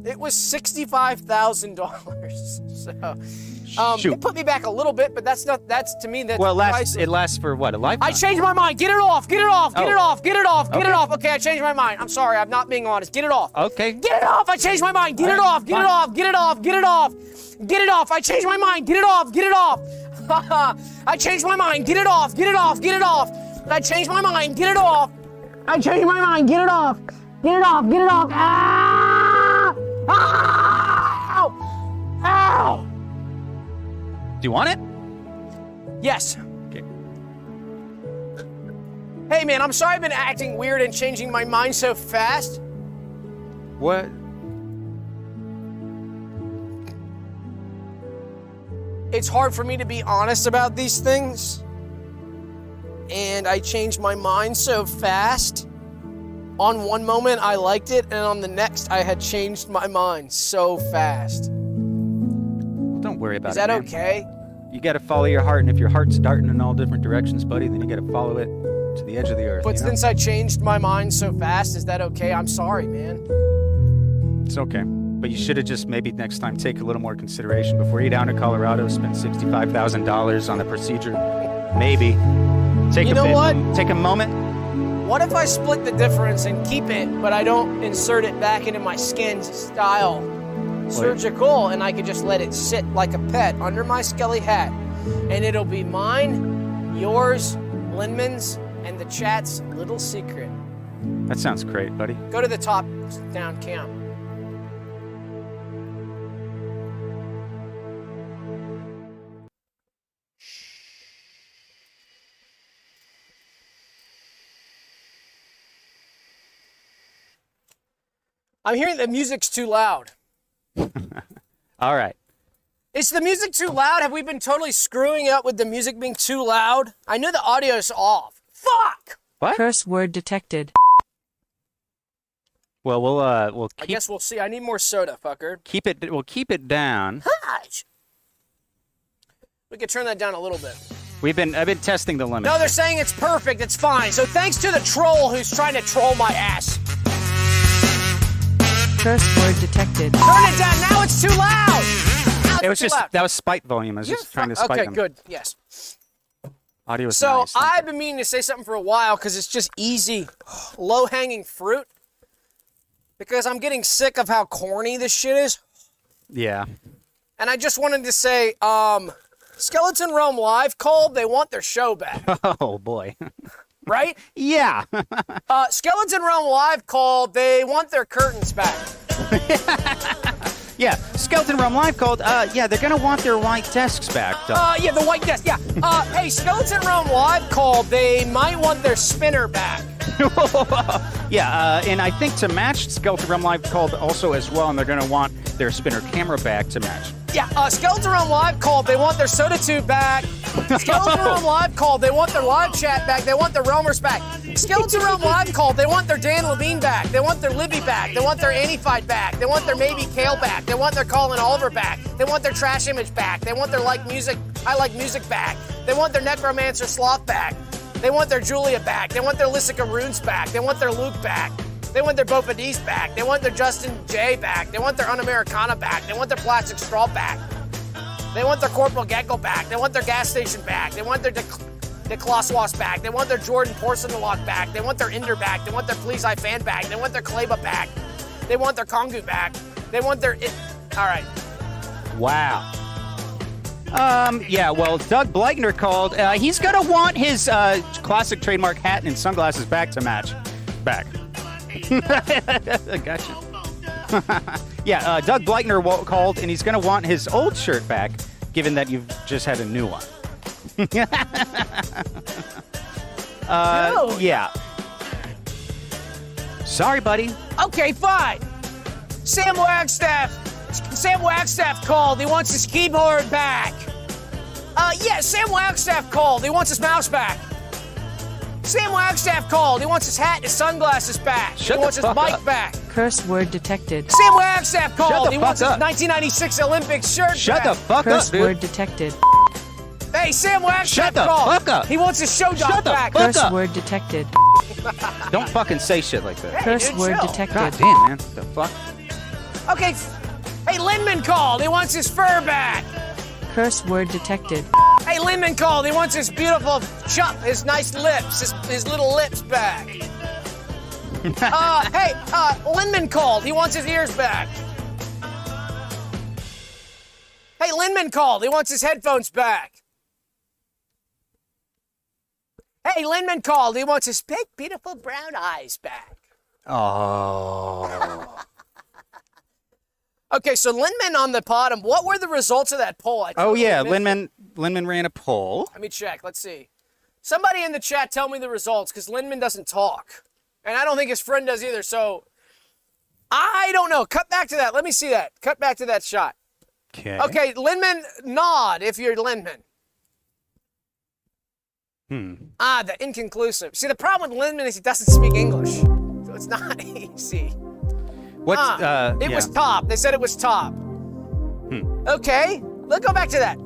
S2: it was sixty-five thousand dollars. So, um,
S3: Shoot.
S2: it put me back a little bit, but that's not. That's to me that's
S3: Well, it lasts. It lasts for what? A lifetime.
S2: I changed my mind. Get it off. Get it off. Get
S3: Oh.
S2: it off. Get it off. Get it off. Okay, I changed my mind. I'm sorry. I'm not being honest. Get it off.
S3: Okay.
S2: Get it off! I changed my mind. Get it off! Get it off! Get it off! Get it off! Get it off! I changed my mind. Get it off! Get it off! I changed my mind. Get it off! Get it off! Get it off! I changed my mind. Get it off! I changed my mind. Get it off! Get it off! Get it off! Ah! Ow! Ow!
S3: Do you want it?
S2: Yes.
S3: Okay.
S2: Hey, man, I'm sorry I've been acting weird and changing my mind so fast.
S3: What?
S2: It's hard for me to be honest about these things. And I changed my mind so fast. On one moment, I liked it, and on the next, I had changed my mind so fast.
S3: Don't worry about
S2: Is
S3: it.
S2: that
S3: man.
S2: okay?
S3: You got to follow your heart, and if your heart's darting in all different directions, buddy, then you got to follow it to the edge of the earth.
S2: But
S3: you know?
S2: since I changed my mind so fast, is that okay? I'm sorry, man.
S3: It's okay. But you should have just maybe next time take a little more consideration before you down to Colorado, spend sixty-five thousand dollars on a procedure. Maybe take
S2: You
S3: a
S2: know
S3: bit,
S2: what?
S3: take a moment.
S2: What if I split the difference and keep it, but I don't insert it back into my skin style surgical, and I could just let it sit like a pet under my skelly hat, and it'll be mine, yours, Linman's, and the chat's little secret.
S3: That sounds great, buddy.
S2: Go to the top down camp. I'm hearing the music's too loud.
S3: All right.
S2: Is the music too loud? Have we been totally screwing it up with the music being too loud? I know the audio's off. Fuck!
S3: What?
S4: Curse word detected.
S3: Well, we'll uh, we'll
S2: I guess we'll see. I need more soda, fucker.
S3: keep it. We'll keep it down.
S2: Gosh. We could turn that down a little bit.
S3: We've been. I've been testing the limit.
S2: No, they're saying it's perfect. It's fine. So thanks to the troll who's trying to troll my ass.
S4: Curse word detected.
S2: Turn it down. Now it's too loud. Now
S3: it was just
S2: loud.
S3: that was spite volume. I was
S2: You
S3: just trying to
S2: fuck-
S3: spite
S2: Okay,
S3: them.
S2: good. Yes.
S3: Audio is
S2: So
S3: nice.
S2: I've been meaning to say something for a while because it's just easy, low hanging fruit. Because I'm getting sick of how corny this shit is.
S3: Yeah.
S2: And I just wanted to say, um, Skeleton Realm Live called. They want their show back,
S3: Oh boy.
S2: right?
S3: yeah.
S2: Uh, Skeleton Realm Live called. They want their curtains back.
S3: yeah. Skeleton Realm Live called. Uh, yeah, they're gonna want their white desks back.
S2: Uh, yeah, the white desk. Yeah. Uh, hey, Skeleton Realm Live called. They might want their spinner back.
S3: yeah, uh, and I think to match Skeleton Realm Live called also as well, and they're gonna want their spinner camera back to match.
S2: Yeah, uh, Realm Live called. They want their soda tube back. Skeleton Realm Live called. They want their live chat back. They want their Realmers back. Skeleton Realm Live called. They want their Dan Levine back. They want their Libby back. They want their Antified back. They want their Maybe Kale back. They want their Colin Oliver back. They want their Trash Image back. They want their Like Music, I Like Music back. They want their Necromancer Sloth back. They want their Julia back. They want their Lysica Runes back. They want their Luke back. They want their Bopadies back. They want their Justin J back. They want their Un-Americana back. They want their Plastic Straw back. They want their Corporal Gecko back. They want their gas station back. They want their De- back. They want their Jordan Porcelanock back. They want their Ender back. They want their Please I fan back. They want their Kleba back. They want their Kongu back. They want their. It- All right.
S3: Wow. Um, yeah, well, Doug Bleichner called. Uh, he's going to want his uh, classic trademark hat and sunglasses back to match. Back. gotcha. yeah, uh, Doug Bleichner called, and he's going to want his old shirt back, given that you've just had a new one. uh,
S2: Dude.
S3: yeah. Sorry, buddy.
S2: Okay, fine. Sam Wagstaff. Sam Wagstaff called. He wants his keyboard back. Uh, yeah, Sam Wagstaff called. He wants his mouse back. Sam Wagstaff called. He wants his hat and his sunglasses back.
S3: Shut
S2: he
S3: the
S2: wants his
S3: fuck
S2: mic
S3: up.
S2: back.
S4: Curse word detected.
S2: Sam Wagstaff called.
S3: the
S2: he wants
S3: fuck
S2: his 1996 Olympic shirt
S3: Shut
S2: back.
S3: the fuck
S4: Curse
S3: up, dude.
S4: word detected.
S2: Hey, Sam Wagstaff
S3: Shut the
S2: called.
S3: fuck up.
S2: He wants his show dog
S3: Shut the
S2: back.
S3: fuck
S4: Curse
S3: up.
S4: word detected.
S3: Don't fucking say shit like that.
S4: Curse
S2: dude,
S4: word
S2: chill.
S4: detected.
S3: God damn, man. The fuck?
S2: Okay. Hey, Linman called. He wants his fur back.
S4: Curse word detected.
S2: Hey, Linman called. He wants his beautiful chop, his nice lips, his, his little lips back. uh, hey, uh, Linman called. He wants his ears back. Hey, Linman called. He wants his headphones back. Hey, Linman called. He wants his big, beautiful brown eyes back.
S3: Oh.
S2: Okay, so Linman on the bottom. What were the results of that poll? I
S3: Oh yeah. Linman Linman ran a poll.
S2: Let me check. Let's see. Somebody in the chat tell me the results because Linman doesn't talk. And I don't think his friend does either. So I don't know. Cut back to that. Let me see that. Cut back to that shot.
S3: Okay.
S2: Okay, Linman, nod if you're Linman.
S3: Hmm.
S2: Ah, the inconclusive. See, the problem with Linman is he doesn't speak English, so it's not easy.
S3: What's
S2: Ah,
S3: uh?
S2: it
S3: yeah.
S2: was top. They said it was top. Okay, let's go back to that.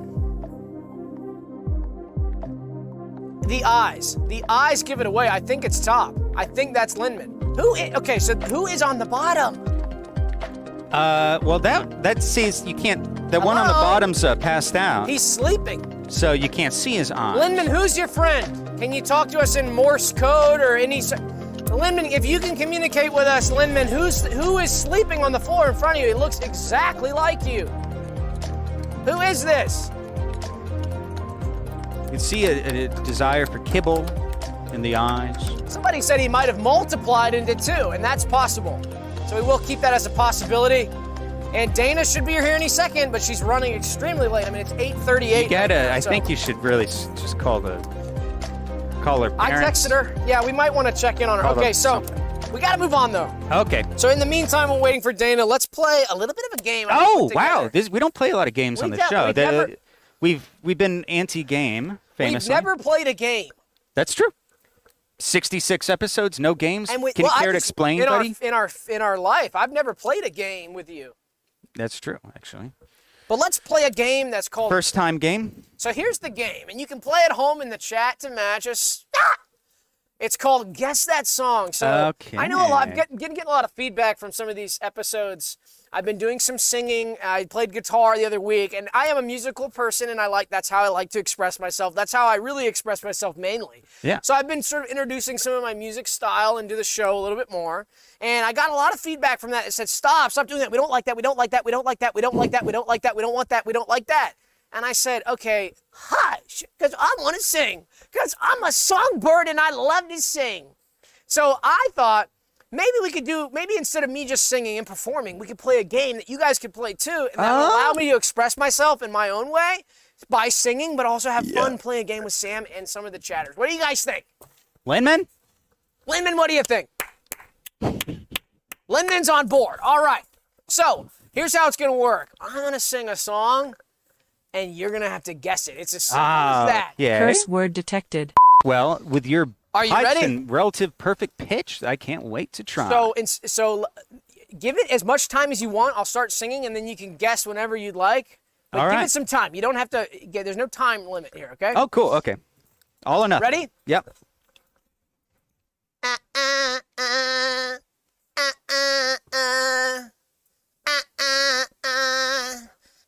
S2: The eyes. The eyes give it away. I think it's top. I think that's Linman. Who? okay, so who is on the bottom?
S3: Uh, well, that that says you can't. The one on the bottom's uh, passed out,
S2: He's sleeping.
S3: so you can't see his eyes.
S2: Linman, who's your friend? Can you talk to us in Morse code or any? Linman, if you can communicate with us, Linman, who's who is sleeping on the floor in front of you? He looks exactly like you. Who is this?
S3: You can see a, a desire for kibble in the eyes.
S2: Somebody said he might have multiplied into two, and that's possible. So we will keep that as a possibility. And Dana should be here any second, but she's running extremely late. I mean, it's 8:38.
S3: You gotta.
S2: right now,
S3: I
S2: so-
S3: think you should really just call the call her
S2: I texted her. Yeah, we might want to check in on her.
S3: Call
S2: Okay, so we got to move on though.
S3: Okay.
S2: So in the meantime, we're waiting for Dana. Let's play a little bit of a game.
S3: Oh wow! This, we don't play a lot of games
S2: We
S3: on the show. The-
S2: never-
S3: we've we've been anti-game famously.
S2: We've never played a game,
S3: That's true. Sixty-six episodes, no games.
S2: and we
S3: Can
S2: well,
S3: you care to explain,
S2: in
S3: buddy?
S2: Our, in our in our life, I've never played a game with you.
S3: That's true, actually.
S2: But let's play a game that's called.
S3: First time game.
S2: So here's the game, and you can play at home in the chat to match us. Ah! It's called Guess That Song. So I know a lot. I'm getting, getting a lot of feedback from some of these episodes. I've been doing some singing. I played guitar the other week, and I am a musical person, and I like that's how I like to express myself. That's how I really express myself mainly.
S3: Yeah.
S2: So I've been sort of introducing some of my music style into the show a little bit more, and I got a lot of feedback from that. It said, "Stop! Stop doing that. We don't like that. We don't like that. We don't like that. We don't like that. We don't like that. We don't want that. We don't like that." And I said, "Okay, hush, because I want to sing, because I'm a songbird and I love to sing." So I thought maybe we could do maybe instead of me just singing and performing, we could play a game that you guys could play too, and that would allow me to express myself in my own way by singing, but also have fun playing a game with Sam and some of the chatters. What do you guys think?
S3: Linman?
S2: Lyndon, what do you think? Linman's on board. All right. So here's how it's gonna work. I'm gonna sing a song, and you're gonna have to guess it. It's as simple
S3: Ah,
S2: as that.
S3: yeah.
S4: Curse word detected.
S3: Well, with your
S2: Are you
S3: pipes
S2: ready?
S3: and relative perfect pitch, I can't wait to try.
S2: So, in, so give it as much time as you want. I'll start singing, and then you can guess whenever you'd like. But
S3: All
S2: give
S3: right.
S2: it some time. You don't have to. Get, there's no time limit here. Okay.
S3: oh, cool. Okay. All or nothing.
S2: Ready?
S3: Yep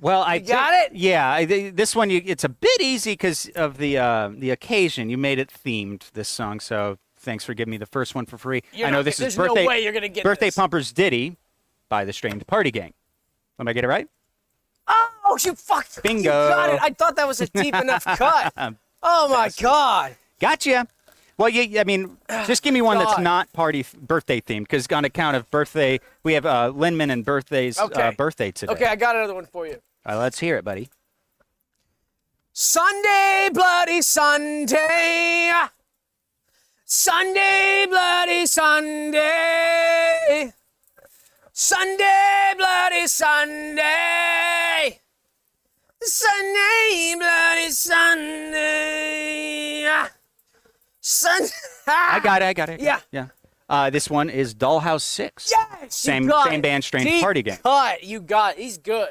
S3: Well, I
S2: got
S3: took-
S2: it?
S3: Yeah, I, this one you, it's a bit easy because of the uh, the occasion. You made it themed this song, so thanks for giving me the first one for free.
S2: You're
S3: I know
S2: not-
S3: this is birthday
S2: no way you're gonna get
S3: birthday
S2: this.
S3: pumpers ditty by the Strained Party Gang. Let me get it right?
S2: Oh, you fucked.
S3: Bingo.
S2: You got it. I thought that was a deep enough cut. Oh my god.
S3: Gotcha. Well, you, I mean, just give me one that's
S2: God.
S3: not party th- birthday themed, because on account of birthday, we have uh, Linman and birthdays
S2: Okay.
S3: uh, birthday today.
S2: Okay, I got another one for you.
S3: Uh, let's hear it, buddy.
S2: Sunday, bloody Sunday. Sunday, bloody Sunday. Sunday, bloody Sunday. Sunday, bloody Sunday. Sunday.
S3: I got it. I got it.
S2: Yeah.
S3: Yeah. Uh, this one is Dollhouse Six.
S2: Yes,
S3: Same same
S2: it.
S3: band, Strange
S2: Deep
S3: Party Gang.
S2: Cut. You got it. He's good.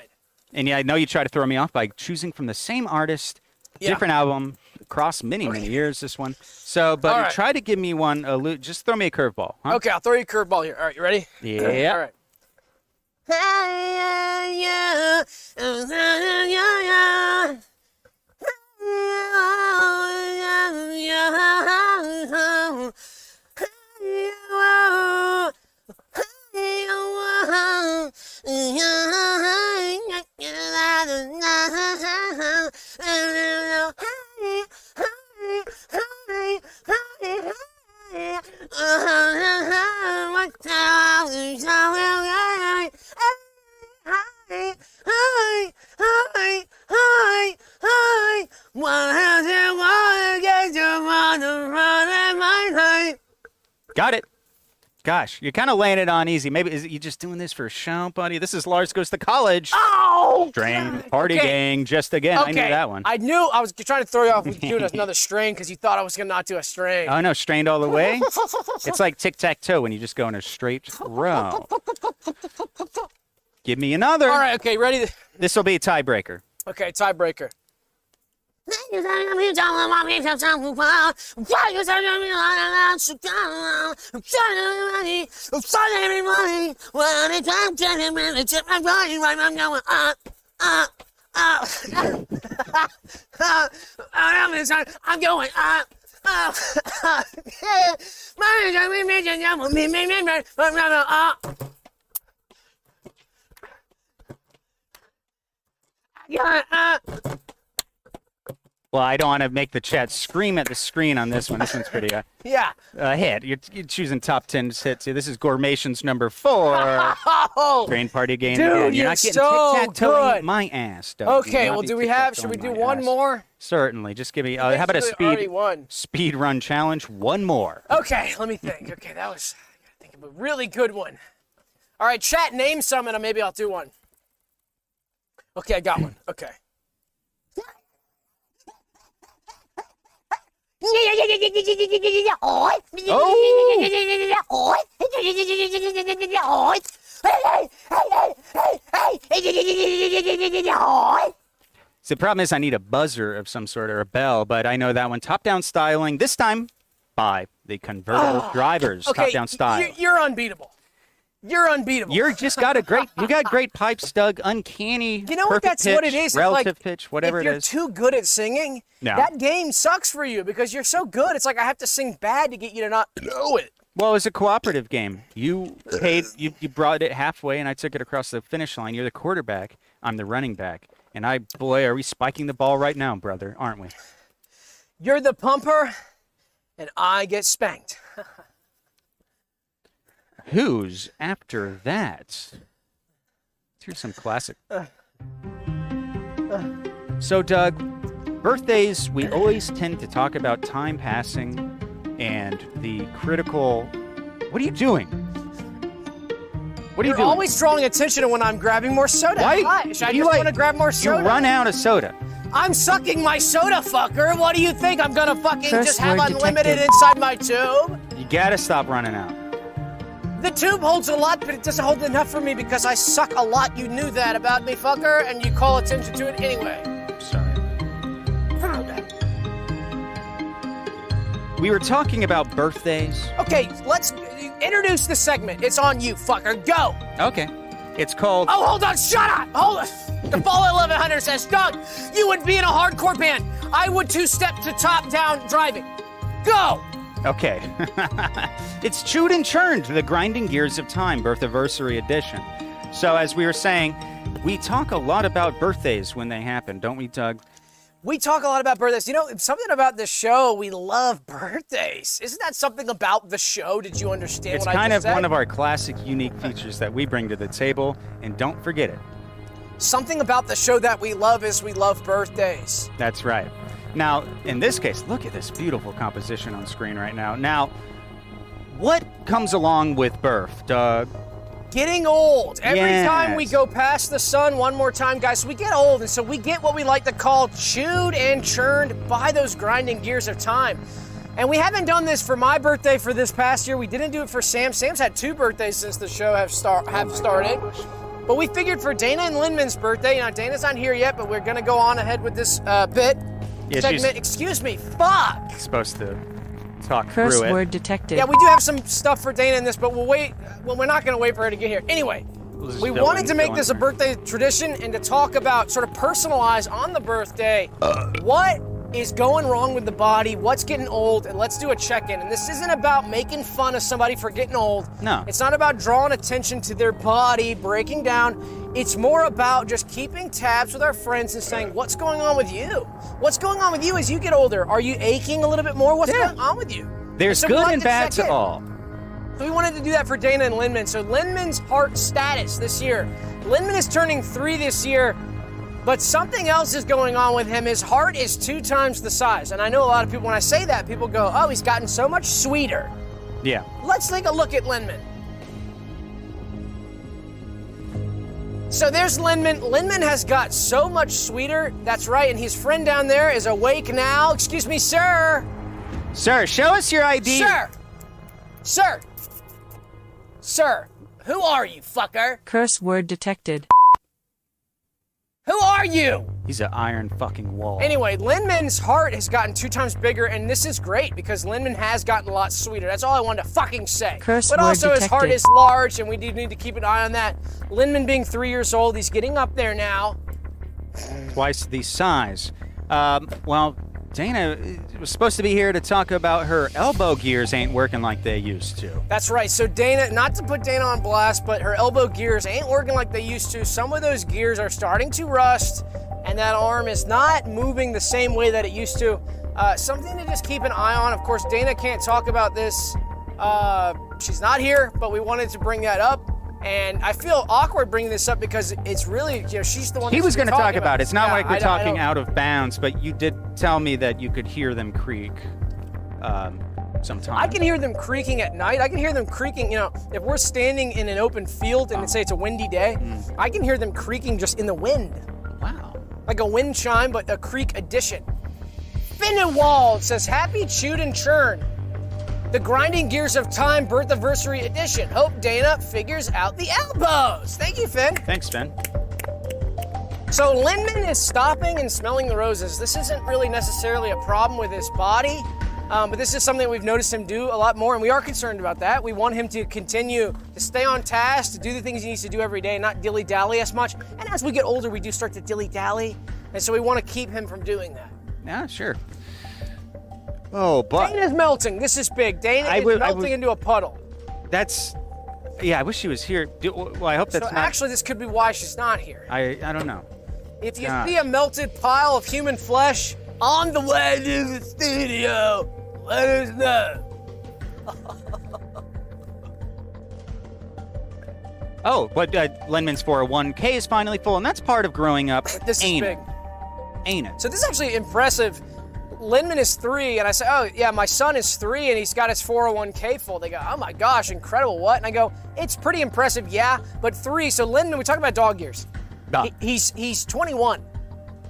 S3: And yeah, I know you try to throw me off by choosing from the same artist,
S2: Yeah.
S3: different album, across many many years. This one. So, but
S2: right.
S3: try to give me one. Just throw me a curveball. Huh?
S2: Okay, I'll throw you a curveball here. All right, you ready?
S3: Yeah.
S2: All right. Uh-huh.
S3: Got it. Gosh, you're kind of laying it on easy. Maybe is it you just doing this for a show, buddy? This is Lars goes to college.
S2: Oh!
S3: Strain party
S2: Okay.
S3: gang. Just again, I knew that one.
S2: I knew I was trying to throw you off with doing another strain because you thought I was gonna not do a strain.
S3: Oh no, strained all the way. it's like tic tac toe when you just go in a straight row. Give me another.
S2: All right, okay, ready?
S3: This will be a tiebreaker.
S2: okay, tiebreaker.
S5: I'm going up. up. Up. I'm going up. Up. Yeah, uh,
S3: Well, I don't want to make the chat scream at the screen on this one. This one's pretty uh,
S2: Yeah.
S3: a hit. You're, you're choosing top 10 hits. here. This is Gourmation's number four.
S2: Oh.
S3: Strain party game.
S2: Dude.
S3: You're
S2: you're
S3: not getting
S2: so good.
S3: my ass. Doug.
S2: Okay. Well, do we have? Should we do one
S3: ass.
S2: more?
S3: Certainly. Just give me. Uh, how about a speed speed run challenge? One more.
S2: Okay. Let me think. Okay, that was. I think of a really good one. All right, chat. Name some, and maybe I'll do one. Okay, I got one. Okay.
S3: So the problem is I need a buzzer of some sort or a bell, but I know that one. Top down styling. This time by the convertible drivers.
S2: Okay.
S3: Top down style.
S2: You're, you're unbeatable. You're unbeatable.
S3: You're just got a great. You got great pipes, Doug. Uncanny.
S2: You know what? That's what
S3: pitch,
S2: is. It's
S3: Relative
S2: like,
S3: pitch, whatever
S2: if you're too good at singing,
S3: No.
S2: that game sucks for you because you're so good. It's like I have to sing bad to get you to not know it.
S3: Well, it was a cooperative game. You paid. You, you brought it halfway, and I took it across the finish line. You're the quarterback. I'm the running back. And I, boy, are we spiking the ball right now, brother? Aren't we?
S2: You're the pumper, and I get spanked.
S3: Who's after that? Let's hear some classic. So, Doug, birthdays, we always tend to talk about time passing and the critical. What are you doing? What are you
S2: You're
S3: doing?
S2: always drawing attention to when I'm grabbing more soda.
S3: Why?
S2: Gosh, I
S3: you
S2: just
S3: like-
S2: want to grab more
S3: You
S2: soda.
S3: run out of soda.
S2: I'm sucking my soda, fucker. What do you think? I'm gonna fucking just have
S4: word
S2: unlimited
S4: detected.
S2: inside my tube?
S3: You gotta stop running out.
S2: The tube holds a lot, but it doesn't hold enough for me because I suck a lot. You knew that about me, fucker, and you call attention to it anyway.
S3: Sorry. We were talking about birthdays.
S2: Okay, let's introduce the segment. It's on you, fucker. Go.
S3: Okay. It's called.
S2: Oh, hold on. Shut up. Hold on. The Fall 1100 says, Doug, you would be in a hardcore band. I would two step to top down driving. Go.
S3: Okay. it's Chewed and Churned, the Grinding Gears of Time Birthiversary Edition. So, as we were saying, we talk a lot about birthdays when they happen, don't we, Doug?
S2: We talk a lot about birthdays. You know, something about the show, we love birthdays. Isn't that something about the show? Did you understand
S3: It's
S2: what I
S3: kind of
S2: said?
S3: one of our classic, unique features that we bring to the table, and don't forget it.
S2: Something about the show that we love is we love birthdays.
S3: That's right. Now, in this case, look at this beautiful composition on screen right now. Now, what comes along with birth, Doug?
S2: Getting old. Every time we go past the sun, one more time, guys, we get old. And so we get what we like to call chewed and churned by those grinding gears of time. And we haven't done this for my birthday for this past year. We didn't do it for Sam. Sam's had two birthdays since the show have start have started. But we figured for Dana and Linman's birthday, now Dana's not here yet, but we're gonna go on ahead with this uh, bit
S3: Yeah, she's-
S2: segment. Excuse me, fuck.
S3: Supposed to talk
S4: Curse
S3: through it.
S4: word detected.
S2: Yeah, we do have some stuff for Dana in this, but we'll wait. Well, we're not going to wait for her to get here. Anyway,
S3: just
S2: we wanted to make this a birthday tradition and to talk about, sort of personalize on the birthday, uh. what is going wrong with the body, what's getting old, and let's do a check in. And this isn't about making fun of somebody for getting old.
S3: No.
S2: It's not about drawing attention to their body breaking down. It's more about just keeping tabs with our friends and saying, what's going on with you? What's going on with you as you get older? Are you aching a little bit more? What's
S3: Yeah.
S2: going on with you?
S3: There's good and bad
S2: check
S3: to all.
S2: So we wanted to do that for Dana and Linman. So Linman's heart status this year. Linman is turning three this year, but something else is going on with him. His heart is two times the size. And I know a lot of people, when I say that, people go, oh, he's gotten so much sweeter.
S3: Yeah.
S2: Let's take a look at Linman. So there's Linman. Linman has got so much sweeter. That's right, and his friend down there is awake now. Excuse me, sir.
S3: Sir, show us your ID.
S2: Sir! Sir! Sir! Who are you, fucker?
S4: Curse word detected.
S2: Who are you?
S3: He's an iron fucking wall.
S2: Anyway, Linman's heart has gotten two times bigger, and this is great because Linman has gotten a lot sweeter. That's all I wanted to fucking say.
S4: Curse
S2: but also, his heart is large, and we do need to keep an eye on that. Linman being three years old, he's getting up there now.
S3: Twice the size. Um, well, Dana was supposed to be here to talk about her elbow gears ain't working like they used to.
S2: That's right. So Dana, not to put Dana on blast, but her elbow gears ain't working like they used to. Some of those gears are starting to rust, and that arm is not moving the same way that it used to. Uh, something to just keep an eye on. Of course, Dana can't talk about this. Uh, she's not here, but we wanted to bring that up. And I feel awkward bringing this up because it's really, you know, she's the one.
S3: He was going to talk about it. It's not
S2: Yeah,
S3: like we're
S2: I
S3: talking
S2: don't-
S3: out of bounds, but you did tell me that you could hear them creak um, sometimes.
S2: I can hear them creaking at night. I can hear them creaking, you know, if we're standing in an open field and say it's a windy day,
S3: Mm.
S2: I can hear them creaking just in the wind.
S3: Wow.
S2: Like a wind chime, but a creak addition. Finnewald says, Happy Chewed and Churn. The Grinding Gears of Time Birth Anniversary Edition. Hope Dana figures out the elbows. Thank you, Finn.
S3: Thanks, Finn.
S2: So Linman is stopping and smelling the roses. This isn't really necessarily a problem with his body, um, but this is something we've noticed him do a lot more, and we are concerned about that. We want him to continue to stay on task, to do the things he needs to do every day, not dilly dally as much. And as we get older, we do start to dilly dally, and so we want to keep him from doing that.
S3: Yeah, sure. Oh, but
S2: Dana's melting. This is big. Dana
S3: I
S2: is
S3: would- I
S2: melting
S3: would-
S2: into a puddle.
S3: that's. Yeah, I wish she was here. Do, well, I hope that's
S2: so
S3: not.
S2: actually, this could be why she's not here.
S3: I I don't know.
S2: If you see a melted pile of human flesh on the way to the studio, let us know.
S3: Oh, but uh, Linman's 401k is finally full, and that's part of growing up.
S2: This
S3: ain't
S2: is
S3: it?
S2: big.
S3: Ain't it?
S2: So this is actually impressive. Linman is three, and I say, oh yeah, my son is three, and he's got his 401k full. They go, oh my gosh, incredible, what? And I go, it's pretty impressive, yeah, but three. So Linman, we talk about dog years.
S3: Ah.
S2: He- he's he's 21,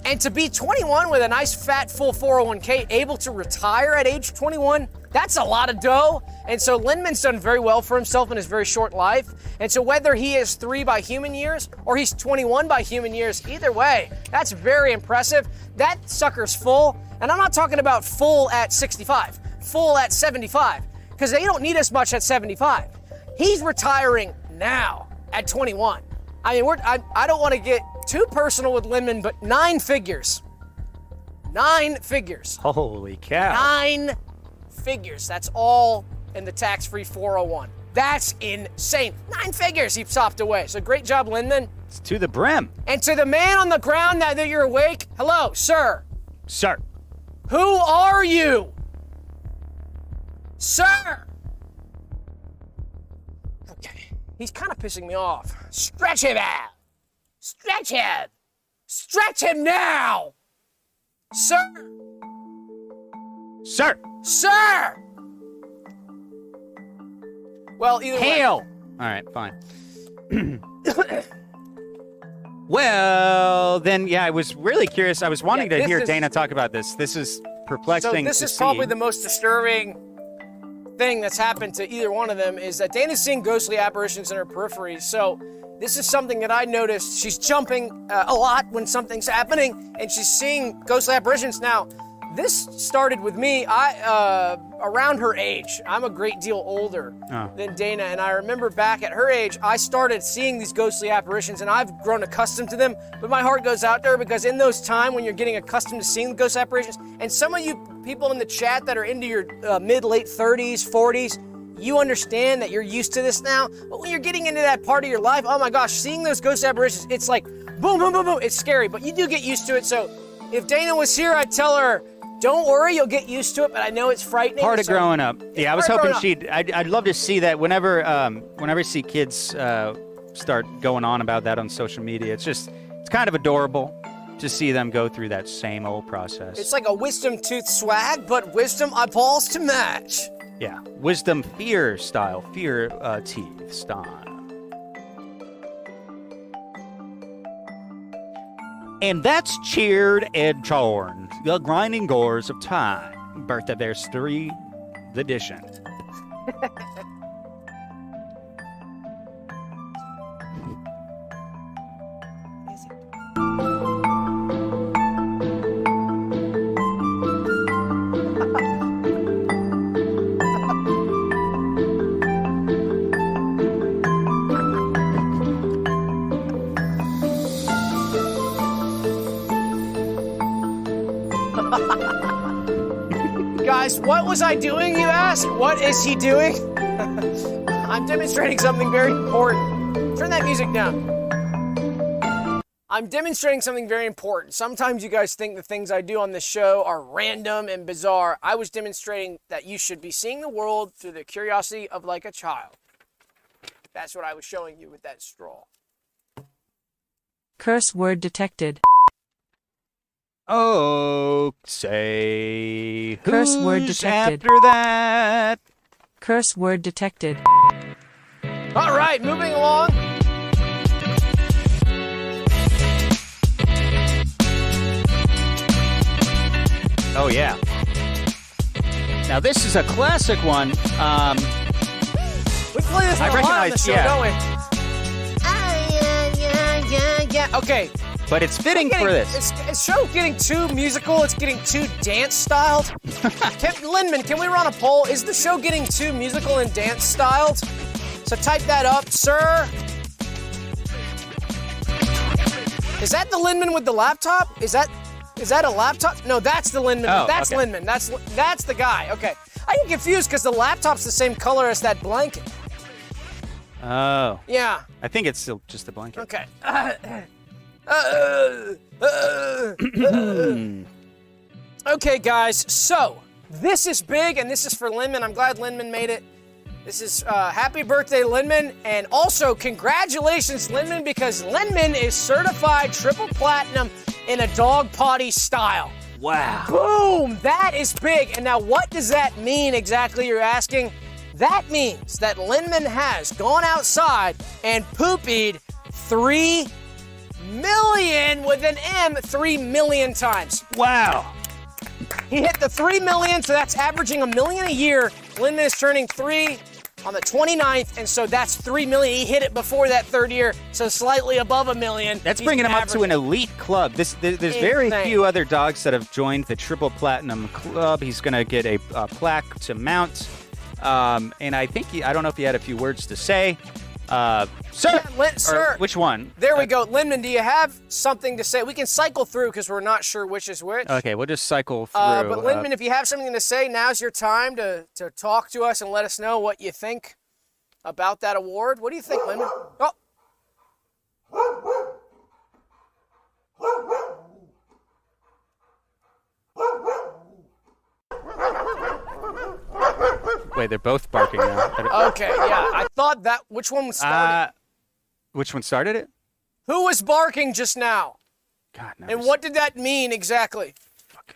S2: and to be 21 with a nice fat full 401k, able to retire at age 21, that's a lot of dough. And so Linman's done very well for himself in his very short life. And so whether he is three by human years or he's 21 by human years, either way, that's very impressive. That sucker's full, and I'm not talking about full at 65, full at 75, because they don't need as much at 75. He's retiring now at 21. I mean, we're, I, I don't want to get too personal with Linman, but nine figures. Nine figures.
S3: Holy cow!
S2: Nine figures. That's all in the tax free 401. That's insane. Nine figures he sopped away. So great job, Linman.
S3: It's to the brim,
S2: And to the man on the ground now that you're awake, hello, sir.
S3: sir.
S2: Who are you? Sir! Okay. He's kind of pissing me off. Stretch him out! Stretch him! Stretch him now! Sir!
S3: Sir,
S2: Sir! Well, either way.
S3: hail. All right, fine. well, then, yeah, I was really curious. I was wanting
S2: Yeah,
S3: to hear
S2: is-
S3: Dana talk about this. This is perplexing.
S2: So
S3: this
S2: is probably the most disturbing thing that's happened to either one of them is that Dana's seeing ghostly apparitions in her periphery. So this is something that I noticed. She's jumping uh, a lot when something's happening, and she's seeing ghostly apparitions. Now, this started with me. I uh, around her age. I'm a great deal older
S3: Oh.
S2: than Dana, and I remember back at her age, I started seeing these ghostly apparitions, and I've grown accustomed to them. But my heart goes out there because in those time when you're getting accustomed to seeing ghost apparitions, and some of you people in the chat that are into your uh, mid late 30s, 40s, you understand that you're used to this now. But when you're getting into that part of your life, oh my gosh, seeing those ghost apparitions, it's like boom, boom, boom, boom. It's scary, but you do get used to it. So if Dana was here, I'd tell her, don't worry, you'll get used to it. But I know it's frightening.
S3: part of
S2: so-
S3: growing up. Yeah, I was hoping she'd. I'd, I'd love to see that whenever, um, whenever I see kids uh, start going on about that on social media. It's just, it's kind of adorable to see them go through that same old process.
S2: It's like a wisdom tooth swag, but wisdom eyeballs to match.
S3: Yeah, wisdom fear style, fear uh, teeth style. And that's cheered and torn, the grinding gores of time. Birth of Theirs 3, edition.
S2: Guys, what was I doing, you ask? What is he doing? I'm demonstrating something very important. Turn that music down. I'm demonstrating something very important. Sometimes you guys think the things I do on this show are random and bizarre. I was demonstrating that you should be seeing the world through the curiosity of like a child. That's what I was showing you with that straw.
S4: Curse word detected.
S3: Oh, say
S4: Curse word detected.
S3: after that.
S4: Curse word detected.
S2: All right, moving along.
S3: Oh yeah. Now this is a classic one. Um,
S2: We play this
S3: I
S2: one a lot on the
S3: recognize-
S2: show,
S3: yeah.
S2: don't we? Ah, yeah, yeah, yeah, yeah. Okay,
S3: but it's fitting
S2: getting,
S3: for this.
S2: Is, is show getting too musical? It's getting too dance styled. can, Linman, can we run a poll? Is the show getting too musical and dance styled? So type that up, sir. Is that the Linman with the laptop? Is that is that a laptop? No, that's the Linman.
S3: Oh,
S2: that's
S3: okay.
S2: Linman. That's that's the guy. Okay. I get confused because the laptop's the same color as that blanket.
S3: Oh,
S2: Yeah.
S3: I think it's still just a blanket.
S2: Okay. Okay, guys. So this is big, and this is for Linman. I'm glad Linman made it. This is uh, happy birthday, Linman, and also congratulations, Linman, because Linman is certified triple platinum in a dog potty style.
S3: Wow.
S2: Boom! That is big. And now, what does that mean exactly? You're asking. That means that Linman has gone outside and poopied three million with an M three million times.
S3: Wow.
S2: He hit the three million, so that's averaging a million a year. Linman is turning three on the 29th, and so that's three million. He hit it before that third year, so slightly above a million.
S3: That's
S2: He's
S3: bringing him up to an elite club. This there, there's very
S2: Insane.
S3: few other dogs that have joined the triple platinum club. He's going to get a, uh plaque to mount, um, and I think he, I don't know if he had a few words to say. Uh, sir,
S2: Lin- sir.
S3: which one?
S2: There we
S3: Uh,
S2: go. Linman, do you have something to say? We can cycle through because we're not sure which is which.
S3: Okay, we'll just cycle through.
S2: Uh, but
S3: uh,
S2: Linman, if you have something to say, now's your time to, to talk to us and let us know what you think about that award. What do you think, Linman? Oh,
S3: wait, they're both barking now.
S2: okay, yeah. I thought that. Which one started?
S3: Uh, which one started it?
S2: Who was barking just now?
S3: God.
S2: And what did that mean exactly? Fuck.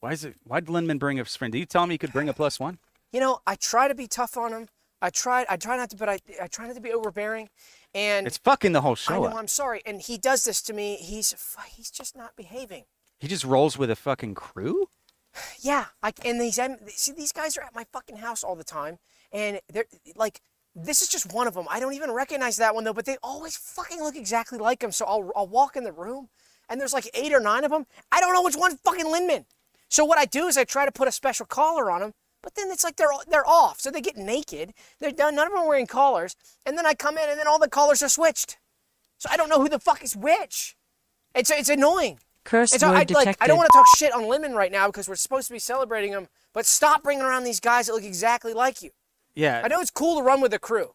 S3: Why is it? Why did Linman bring a friend? Did you tell him he could bring a plus one?
S2: You know, I try to be tough on him. I try. I try not to, but I, I try not to be overbearing. And
S3: It's fucking the whole show.
S2: I know
S3: up.
S2: I'm sorry. And he does this to me. He's he's just not behaving.
S3: He just rolls with a fucking crew.
S2: Yeah, I, and these see these guys are at my fucking house all the time, and they're like, this is just one of them. I don't even recognize that one though, but they always fucking look exactly like him. So I'll I'll walk in the room, and there's like eight or nine of them. I don't know which one's fucking Linman. So what I do is I try to put a special collar on them, but then it's like they're they're off, so they get naked. They're done. None of them are wearing collars, and then I come in, and then all the collars are switched. So I don't know who the fuck is which. It's it's annoying.
S4: Curse
S2: And
S4: word
S2: I,
S4: detected.
S2: like, I don't want to talk shit on Linman right now because we're supposed to be celebrating him, but stop bringing around these guys that look exactly like you.
S3: Yeah.
S2: I know it's cool to run with a crew,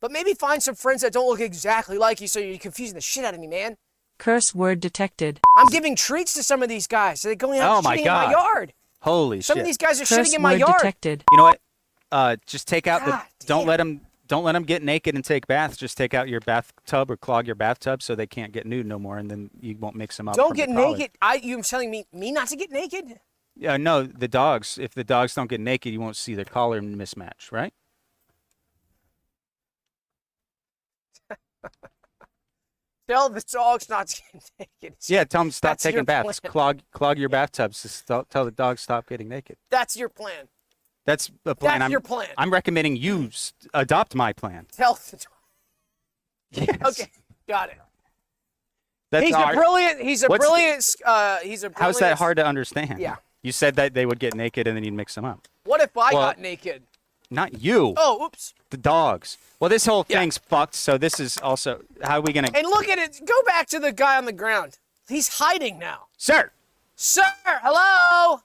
S2: but maybe find some friends that don't look exactly like you so you're confusing the shit out of me, man.
S4: Curse word detected.
S2: I'm giving treats to some of these guys. So they're going out
S3: Oh
S2: and
S3: my
S2: shitting in my yard.
S3: Holy
S2: Some
S3: shit.
S2: Some of these guys are
S4: Curse
S2: shitting in my
S4: word
S2: yard.
S4: detected.
S3: You know what? Uh, just take out
S2: God
S3: the. Don't
S2: damn.
S3: let them. Don't let them get naked and take baths. Just take out your bathtub or clog your bathtub so they can't get nude no more, and then you won't mix them up.
S2: Don't get naked. I, you're telling me me not to get naked?
S3: Yeah, no, the dogs. If the dogs don't get naked, you won't see the collar mismatch, right?
S2: Tell the dogs not to get naked.
S3: Yeah, tell them to stop
S2: That's
S3: taking baths.
S2: plan.
S3: Clog clog your bathtubs. Just tell the dogs stop getting naked.
S2: That's your plan.
S3: That's the plan.
S2: That's
S3: I'm,
S2: your plan.
S3: I'm recommending you adopt my plan.
S2: Tell the.
S3: Yes.
S2: Okay, got it.
S3: That's
S2: he's a brilliant. He's a
S3: What's
S2: brilliant. Uh, he's a. Brilliant,
S3: How's that hard to understand?
S2: Yeah.
S3: You said that they would get naked and then you'd mix them up.
S2: What if I
S3: Well-
S2: got naked?
S3: Not you.
S2: Oh, oops.
S3: The dogs. Well, this whole
S2: Yeah.
S3: thing's fucked. So this is also how are we gonna?
S2: And look at it. Go back to the guy on the ground. He's hiding now.
S3: Sir,
S2: Sir, hello.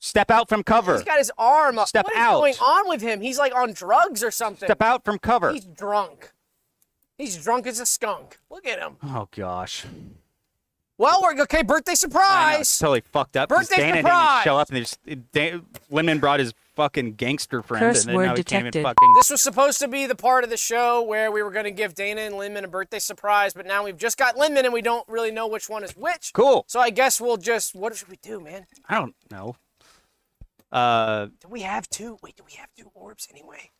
S3: Step out from cover.
S2: He's got his arm up.
S3: Step
S2: What is
S3: out.
S2: going on with him? He's like on drugs or something.
S3: Step out from cover.
S2: He's drunk. He's drunk as a skunk. Look at him.
S3: Oh gosh.
S2: Well, we're okay. Birthday
S3: I know, it's
S2: surprise.
S3: totally fucked up. 'cause
S2: Birthday
S3: Dana
S2: surprise!
S3: didn't show up, and there's Dan, Linman brought his fucking gangster friend,
S4: Curse
S3: and then
S4: word
S3: now he can't even
S4: detected.
S3: fucking.
S2: This was supposed to be the part of the show where we were going to give Dana and Linman a birthday surprise, but now we've just got Linman and we don't really know which one is which.
S3: Cool.
S2: So I guess we'll just. What should we do, man?
S3: I don't know. Uh,
S2: Do we have two? Wait, do we have two orbs anyway?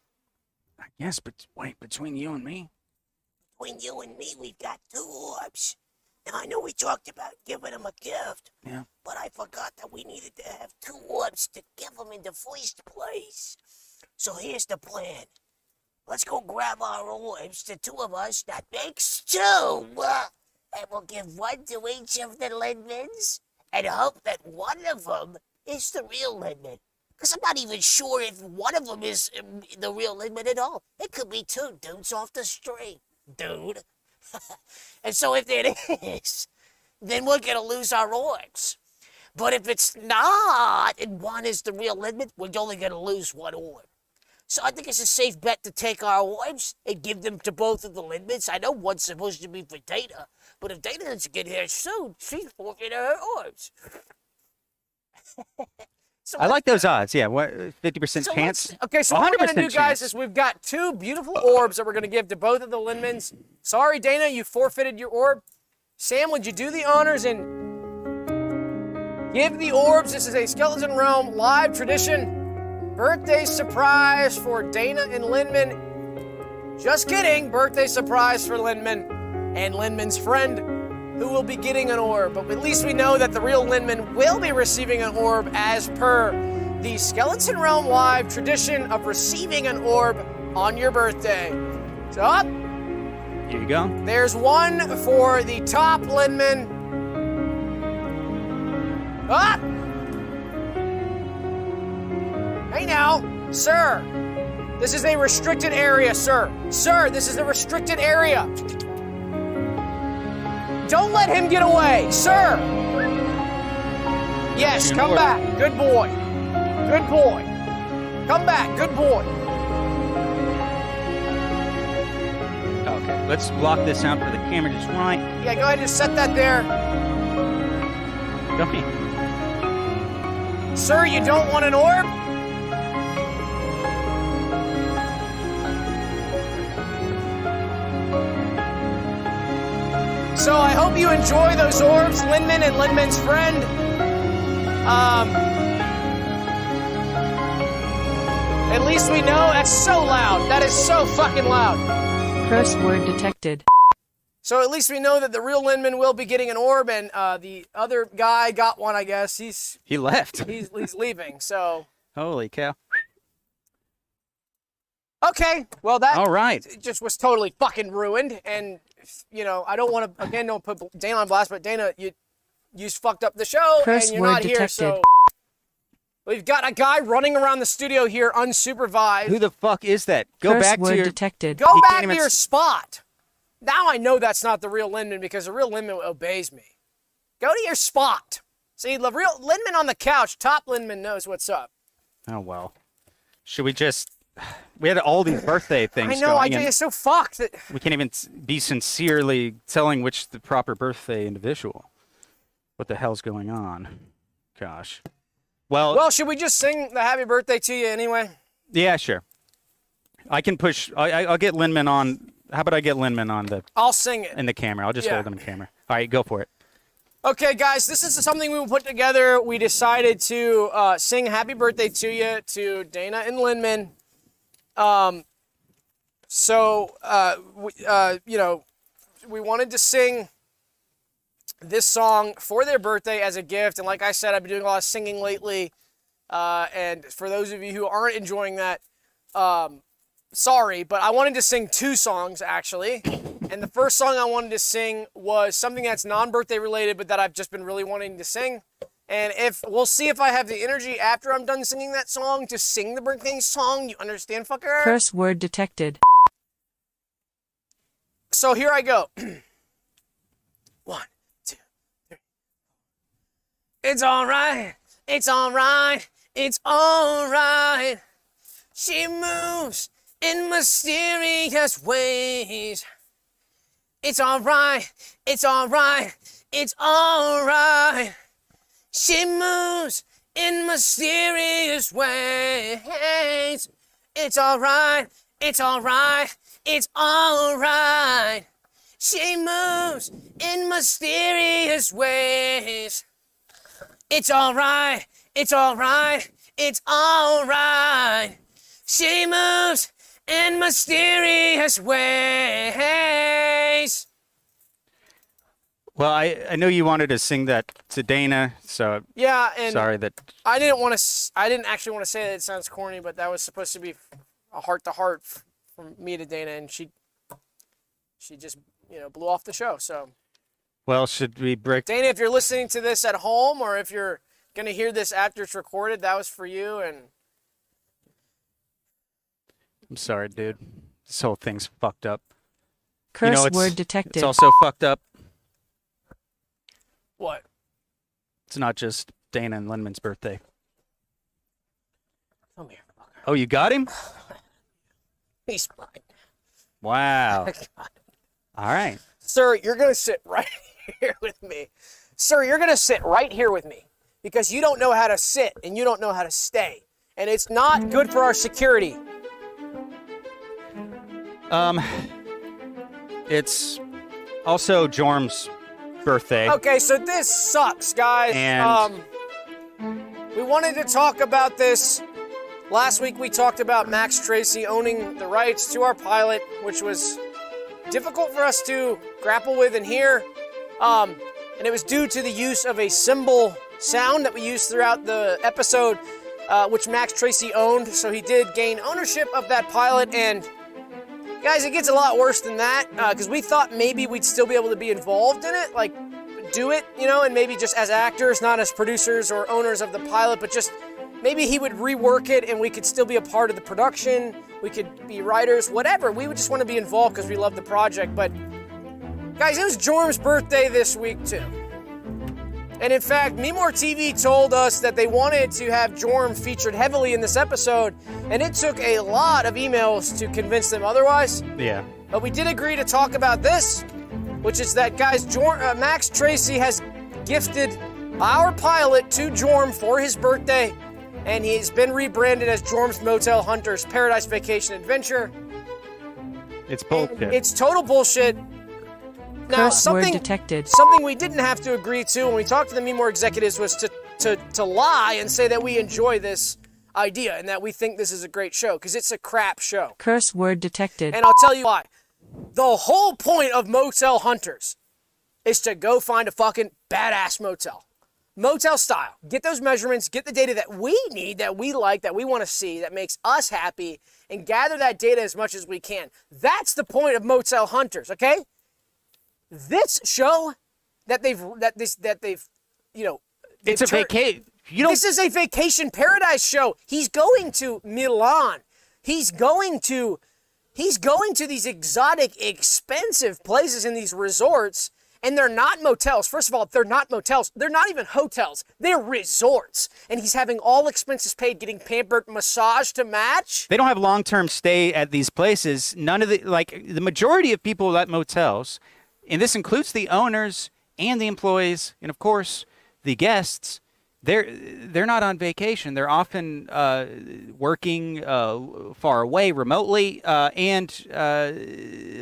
S3: I guess, but wait, between you and me,
S5: Between you and me, we've got two orbs. Now, I know we talked about giving him a gift,
S3: yeah.
S5: but I forgot that we needed to have two orbs to give him in the first place. So here's the plan. Let's go grab our orbs, the two of us. That makes two. Uh, and we'll give one to each of the Linmans and hope that one of them is the real Linman. Because I'm not even sure if one of them is um, the real Linman at all. It could be two dudes off the street. Dude. and so if it is, then we're going to lose our orbs. But if it's not, and one is the real Linman, we're only going to lose one orb. So I think it's a safe bet to take our orbs and give them to both of the Linmans. I know one's supposed to be for Dana, but if Dana doesn't get here soon, she's forfeiting her orbs. so
S3: I like those odds. Yeah, what uh, fifty percent
S2: So
S3: chance?
S2: Okay, so what we're gonna
S3: 100%
S2: do, guys,
S3: chance.
S2: is we've got two beautiful orbs that we're gonna give to both of the Linmans. Sorry, Dana, you forfeited your orb. Sam, would you do the honors and give the orbs? This is a Skeleton Realm live tradition birthday surprise for Dana and Linman. Just kidding, birthday surprise for Linman and Linman's friend who will be getting an orb. But at least we know that the real Linman will be receiving an orb as per the Skeleton Realm Live tradition of receiving an orb on your birthday. So up,
S3: Here you go.
S2: there's one for the top Linman. Up! Hey now, sir. This is a restricted area, sir. Sir, this is a restricted area. Don't let him get away, sir. Yes, come back. Good boy. Good boy. Come back. Good boy.
S3: Okay, let's block this out for the camera just right.
S2: Yeah, go ahead and set that there.
S3: Don't be.
S2: Sir, you don't want an orb? So I hope you enjoy those orbs, Linman and Linman's friend. Um, at least we know that's so loud. That is so fucking loud.
S4: Curse word detected.
S2: So at least we know that the real Linman will be getting an orb, and uh, the other guy got one. I guess he's
S3: He left.
S2: he's he's leaving. So
S3: Holy cow!
S2: okay, well that
S3: All right.
S2: it just was totally fucking ruined. And you know, I don't want to again don't put Dana on blast, but Dana, you you fucked up the show,
S4: Curse
S2: and you're
S4: word
S2: not here. So we've got a guy running around the studio here unsupervised.
S3: Who the fuck is that? Go
S4: Curse
S3: back
S4: word
S3: to your.
S4: detected.
S2: Go
S3: He
S2: back to
S3: even
S2: your
S3: s-
S2: spot. Now I know that's not the real Linman because the real Linman obeys me. Go to your spot. See, the real Linman on the couch, top Linman knows what's up.
S3: Oh well. Should we just? We had all these birthday things
S2: I know, I just so fucked that
S3: we can't even be sincerely telling which the proper birthday individual. What the hell's going on? Gosh. Well,
S2: Well, should we just sing the happy birthday to you anyway?
S3: yeah, sure. I can push. I, I, I'll get Linman on. How about I get Linman on the
S2: I'll sing it.
S3: in the camera? I'll just
S2: Yeah.
S3: hold him in camera. All right, go for it.
S2: Okay, guys, this is something we put together. We decided to uh, sing "Happy Birthday" to you to Dana and Linman. Um, so uh, we, uh, you know, we wanted to sing this song for their birthday as a gift. And like I said, I've been doing a lot of singing lately. Uh, and for those of you who aren't enjoying that, um, sorry, but I wanted to sing two songs actually. And the first song I wanted to sing was something that's non-birthday related, but that I've just been really wanting to sing. And if we'll see if I have the energy after I'm done singing that song to sing the birthday song. You understand, fucker?
S4: Curse word detected.
S2: So here I go. One, two, three. It's alright. It's alright. It's alright. She moves in mysterious ways. It's alright. It's alright. It's alright. She moves in mysterious ways. It's alright. It's alright. It's alright. She moves in mysterious ways. It's alright. It's alright. It's alright. She moves in mysterious ways.
S3: Well, I, I know you wanted to sing that to Dana, so
S2: Yeah, and
S3: sorry that.
S2: I didn't want to. I didn't actually want to say that it sounds corny, but that was supposed to be a heart to heart from me to Dana, and she, she just you know blew off the show. So
S3: Well, should we break?
S2: Dana, if you're listening to this at home, or if you're gonna hear this after it's recorded, that was for you. And
S3: I'm sorry, dude. This whole thing's fucked up.
S4: Curse
S3: you know, it's,
S4: word detected.
S3: It's also fucked up.
S2: What?
S3: It's not just Dana and Linman's birthday.
S2: Come here, fucker.
S3: Oh, you got him?
S2: He's mine.
S3: Wow. All right.
S2: Sir, you're going to sit right here with me. Sir, you're going to sit right here with me because you don't know how to sit and you don't know how to stay. And it's not good for our security.
S3: Um, it's also Jorm's birthday.
S2: Okay, so this sucks, guys.
S3: And-
S2: um, we wanted to talk about this. Last week we talked about Max Tracy owning the rights to our pilot, which was difficult for us to grapple with and hear. Um, and it was due to the use of a cymbal sound that we used throughout the episode, uh, which Max Tracy owned. So he did gain ownership of that pilot. And guys, it gets a lot worse than that uh, because we thought maybe we'd still be able to be involved in it, like do it, you know, and maybe just as actors, not as producers or owners of the pilot, but just maybe he would rework it and we could still be a part of the production. We could be writers, whatever. We would just want to be involved because we love the project. But guys, it was Jorm's birthday this week too. And in fact, MeMore TV told us that they wanted to have Jorm featured heavily in this episode, and it took a lot of emails to convince them otherwise.
S3: Yeah.
S2: But we did agree to talk about this, which is that, guys, Jor- uh, Max Tracy has gifted our pilot to Jorm for his birthday, and he's been rebranded as Jorm's Motel Hunters Paradise Vacation Adventure.
S3: It's bullshit.
S2: It's total bullshit. Now,
S4: Curse word
S2: something
S4: detected.
S2: something we didn't have to agree to when we talked to the MeMore executives was to to to lie and say that we enjoy this idea and that we think this is a great show because it's a crap show.
S4: Curse word detected.
S2: And I'll tell you why. The whole point of Motel Hunters is to go find a fucking badass motel. Motel style. Get those measurements, get the data that we need, that we like, that we want to see, that makes us happy, and gather that data as much as we can. That's the point of Motel Hunters, okay? This show that they've that this that they've you know
S3: it's a
S2: tur-
S3: vacation. You don't.
S2: this is a vacation paradise show. He's going to Milan. He's going to he's going to these exotic, expensive places in these resorts, and they're not motels. First of all, they're not motels. They're not even hotels. They're resorts. And he's having all expenses paid, getting pampered, massage to match.
S3: they don't have long-term stay at these places. None of the like the majority of people at motels, and this includes the owners and the employees, and of course the guests. they're they're not on vacation. They're often uh, working uh, far away, remotely, uh, and uh,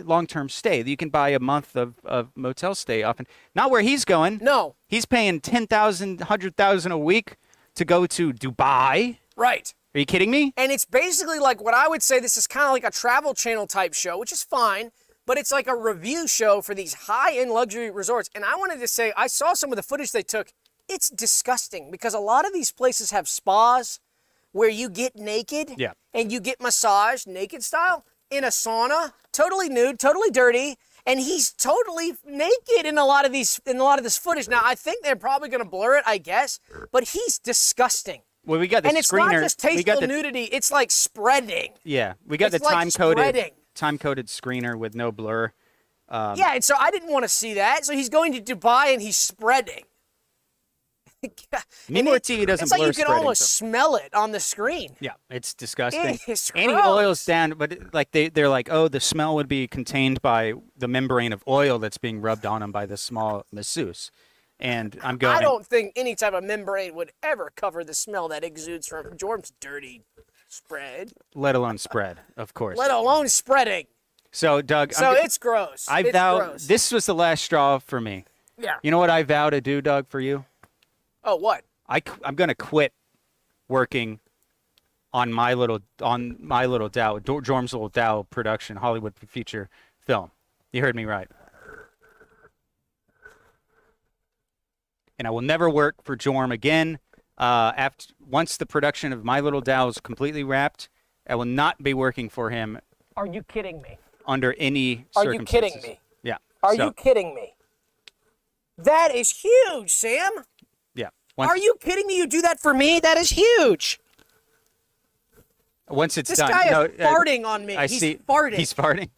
S3: long-term stay. You can buy a month of, of motel stay often. Not where he's going.
S2: No.
S3: He's paying 10,000, 100,000 a week to go to Dubai.
S2: Right.
S3: Are you kidding me?
S2: And it's basically like what I would say this is kind of like a travel channel type show, which is fine, but it's like a review show for these high end luxury resorts. And I wanted to say, I saw some of the footage they took. It's disgusting because a lot of these places have spas where you get naked
S3: Yeah.
S2: and you get massaged naked style in a sauna, totally nude, totally dirty. And he's totally naked in a lot of these in a lot of this footage. Now I think they're probably gonna blur it, I guess, but he's disgusting.
S3: Well, we got the
S2: and it's not just tasteful
S3: the,
S2: nudity, it's like spreading.
S3: Yeah, we got
S2: It's
S3: the
S2: like
S3: time coded
S2: spreading.
S3: Time coded screener with no blur. Um,
S2: yeah, and so I didn't want to see that. So he's going to Dubai and he's spreading.
S3: Me
S2: And
S3: More
S2: it-
S3: TV doesn't
S2: It's like
S3: blur
S2: you can almost
S3: so-
S2: smell it on the screen.
S3: Yeah, it's disgusting.
S2: It is
S3: and he oils down, but it- like they they're like, oh, the smell would be contained by the membrane of oil that's being rubbed on him by the small masseuse. And I'm going.
S2: I don't think any type of membrane would ever cover the smell that exudes from Jordan's dirty spread,
S3: let alone spread, of course.
S2: let alone spreading.
S3: so, Doug,
S2: So
S3: I'm,
S2: it's gross.
S3: I
S2: it's
S3: vow
S2: gross.
S3: this was the last straw for me.
S2: Yeah.
S3: You know what I vow to do, Doug, for you?
S2: Oh, what?
S3: I I'm to quit working on my little on my little Dow Jorm's little Dow production Hollywood feature film. You heard me right. And I will never work for Jorm again. Uh, after once the production of My Little Dow is completely wrapped, I will not be working for him
S2: Are you kidding me?
S3: under any
S2: Are you kidding me?
S3: Yeah.
S2: Are
S3: so,
S2: you kidding me? That is huge, Sam.
S3: Yeah. Once,
S2: Are you kidding me? You do that for me? That is huge.
S3: Once it's
S2: This
S3: done.
S2: guy is
S3: no, uh,
S2: farting on me.
S3: I
S2: He's
S3: see.
S2: farting.
S3: He's farting.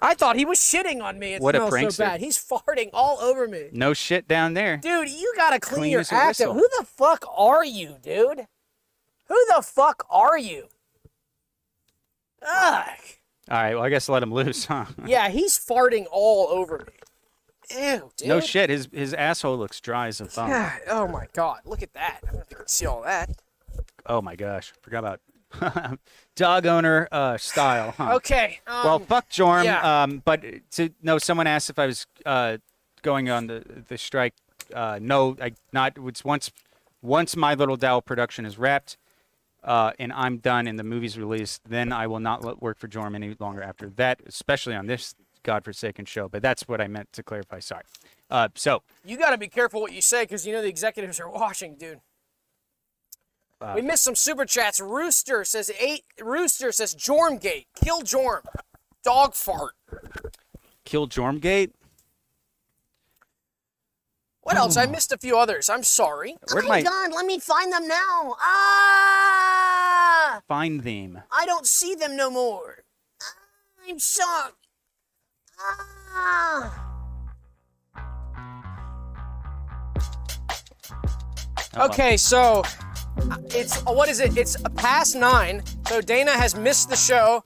S2: I thought he was shitting on me. It
S3: What a prankster.
S2: so bad. He's farting all over me.
S3: No shit down there.
S2: Dude, you gotta clean,
S3: Clean
S2: your act up. Who the fuck are you, dude? Who the fuck are you? Ugh.
S3: All right. Well, I guess let him loose, huh?
S2: Yeah, he's farting all over me. Ew, dude.
S3: No shit. His his asshole looks dry as a thumb.
S2: God, oh my god, look at that. I don't know if you can see all that.
S3: Oh my gosh. Forgot about dog owner uh, style. Huh?
S2: Okay. Um,
S3: well, fuck Jorm.
S2: yeah.
S3: Um, but to no, someone asked if I was uh, going on the the strike. Uh, no, I not. It's once once my little Dow production is wrapped. Uh, and I'm done and the movie's released, then I will not let- work for Jorm any longer after that, especially on this godforsaken show. But that's what I meant to clarify. Sorry. Uh, so,
S2: you got to be careful what you say because you know the executives are watching, dude.
S3: Uh,
S2: we missed some super chats. Rooster says eight. Rooster says Jormgate. Kill Jorm. Dog fart.
S3: kill Jormgate.
S2: What else? I missed a few others. I'm sorry.
S3: Where'd
S5: oh my,
S3: my-
S5: god, let me find them now. Ah!
S3: Find them.
S2: I don't see them no more.
S5: I'm sorry. Ah!
S3: Oh, well.
S2: Okay, so it's uh, what is it? It's past nine. So Dana has missed the show.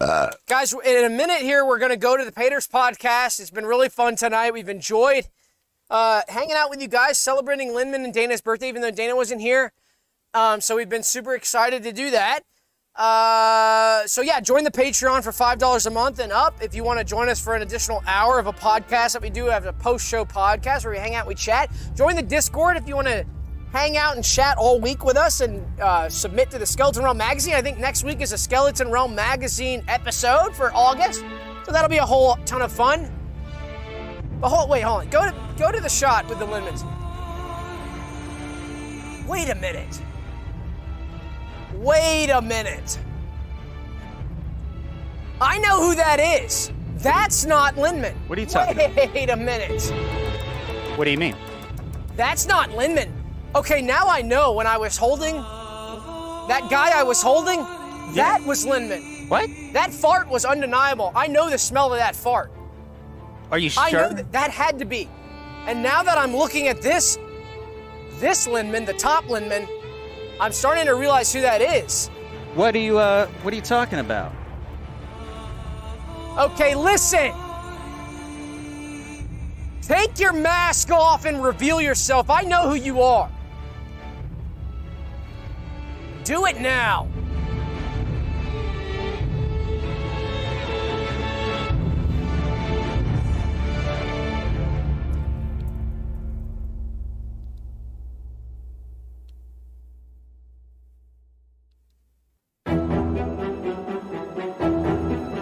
S2: Guys, in a minute here, we're gonna go to the Paters podcast. It's been really fun tonight. We've enjoyed uh, hanging out with you guys, celebrating Linman and Dana's birthday, even though Dana wasn't here. Um, so we've been super excited to do that. Uh, so yeah, join the Patreon for five dollars a month and up if you want to join us for an additional hour of a podcast that we do. have a post-show podcast where we hang out, we chat. Join the Discord if you want to hang out and chat all week with us and uh, submit to the Skeleton Realm magazine. I think next week is a Skeleton Realm magazine episode for August, so that'll be a whole ton of fun. But hold, wait, hold on. Go to go to the shot with the Linmans. Wait a minute. Wait a minute. I know who that is. That's not Linman.
S3: What are you talking
S2: Wait Wait a minute.
S3: What do you mean?
S2: That's not Linman. Okay, now I know when I was holding that guy I was holding, that was Linman.
S3: What?
S2: That fart was undeniable. I know the smell of that fart.
S3: Are you sure?
S2: I know that that had to be. And now that I'm looking at this, this Linman, the top Linman, I'm starting to realize who that is.
S3: What are you uh what are you talking about?
S2: Okay, listen. Take your mask off and reveal yourself. I know who you are. Do it now.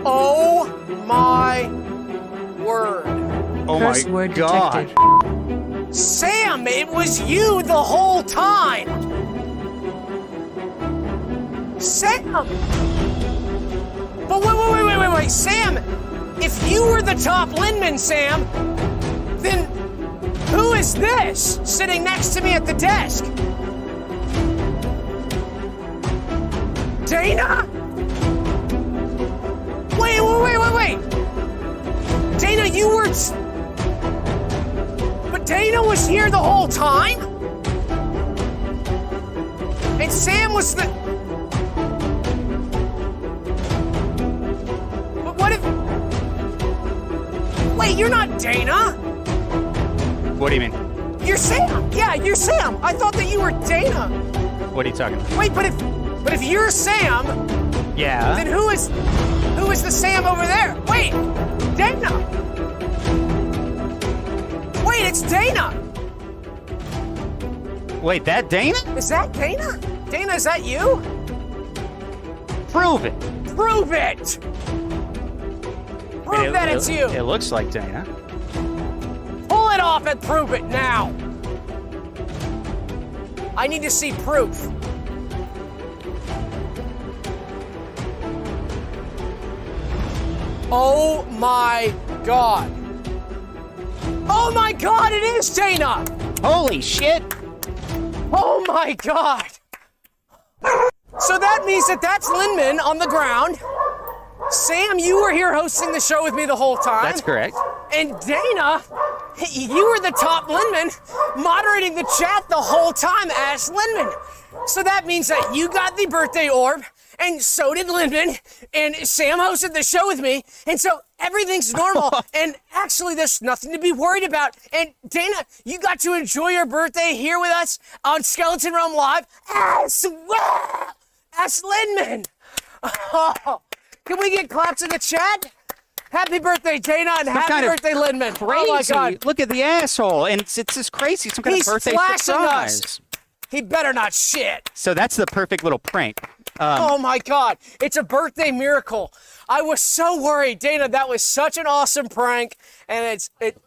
S2: Oh my word.
S5: Oh
S4: Curse
S5: my
S4: word
S5: god.
S4: detected.
S2: Sam, it was you the whole time. Sam. But wait, wait, wait, wait, wait, wait, Sam. If you were the top Linman, Sam, then who is this sitting next to me at the desk? Dana? Wait, wait, wait, wait, wait. Dana, you were. T- but Dana was here the whole time? And Sam was the. Wait, you're not Dana?
S5: What do you mean?
S2: You're Sam. Yeah, you're Sam. I thought that you were Dana.
S5: What are you talking about?
S2: Wait, but if. But if you're Sam,
S5: Yeah.
S2: then who is. Who is the Sam over there? Wait, Dana. Wait, it's Dana.
S5: Wait, that Dana?
S2: Is that Dana? Dana, is that you?
S5: Prove it.
S2: Prove it! Prove
S5: It-
S2: that
S5: it-
S2: it's you!
S5: It looks like Dana.
S2: Pull it off and prove it now! I need to see proof. Oh my god. Oh my god, it is Dana!
S5: Holy shit!
S2: Oh my god! So that means that that's Linman on the ground. Sam, you were here hosting the show with me the whole time.
S5: That's correct.
S2: And Dana, you were the top Linman moderating the chat the whole time as Linman. So that means that you got the birthday orb, and so did Linman, and Sam hosted the show with me, and so everything's normal. and actually, there's nothing to be worried about. And Dana, you got to enjoy your birthday here with us on Skeleton Realm Live as well as Linman. Oh, can we get claps in the chat? Happy birthday, Dana, and happy
S5: kind of
S2: birthday, Linman.
S5: Crazy.
S2: Oh my God.
S5: Look at the asshole. And it's, it's just crazy. Some kind
S2: He's
S5: of birthday
S2: flashing
S5: surprise.
S2: us. He better not shit.
S5: So that's the perfect little prank.
S2: Um, oh my God. It's a birthday miracle. I was so worried. Dana, that was such an awesome prank. And it's, it,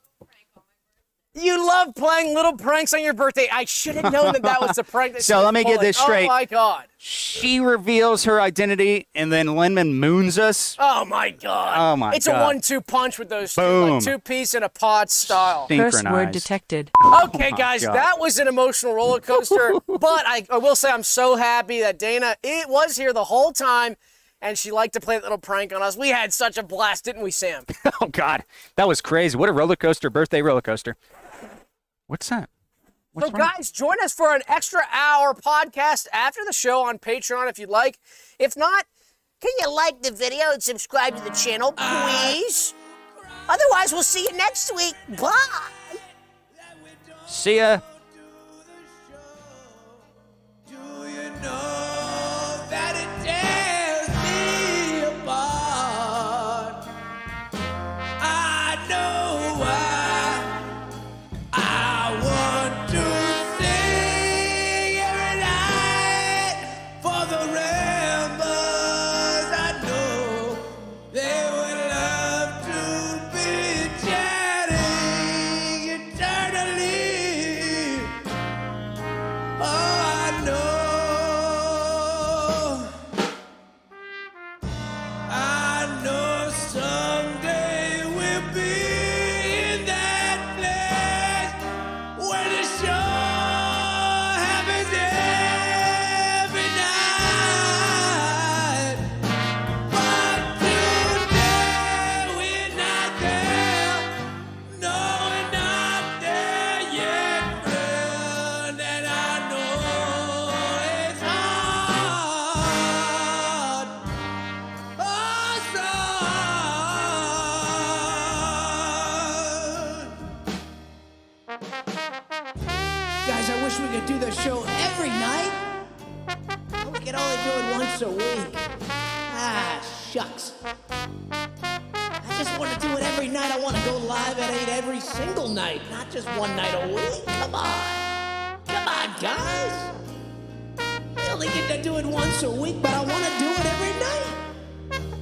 S2: you love playing little pranks on your birthday. I should have known that that was the prank.
S5: So let me get this oh, straight.
S2: Oh my God.
S5: She reveals her identity, and then Linman moons us.
S2: Oh my God.
S5: Oh, my
S2: It's a one-two punch with those two,
S5: Boom.
S2: like two piece in a pod style.
S4: Curse word detected.
S2: Okay, oh,
S5: my
S2: guys,
S5: God.
S2: that was an emotional roller coaster. but I, I will say I'm so happy that Dana it was here the whole time, and she liked to play that little prank on us. We had such a blast, didn't we, Sam?
S5: Oh God, that was crazy. What a roller coaster, birthday roller coaster. What's that? What's
S2: so,
S5: wrong?
S2: guys, join us for an extra hour podcast after the show on Patreon if you'd like. If not,
S6: Can you like the video and subscribe to the channel, please? Otherwise, we'll see you next week. Bye.
S5: See ya.
S2: Single night, not just one night a week. Come on. Come on, guys. I only get to do it once a week, but I want to do it every night.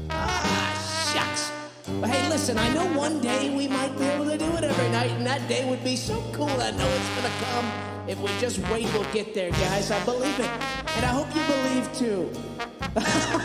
S2: Ah, shucks. But hey, listen, I know one day we might be able to do it every night, and that day would be so cool. I know it's gonna come. If we just wait, we'll get there, guys. I believe it. And I hope you believe too.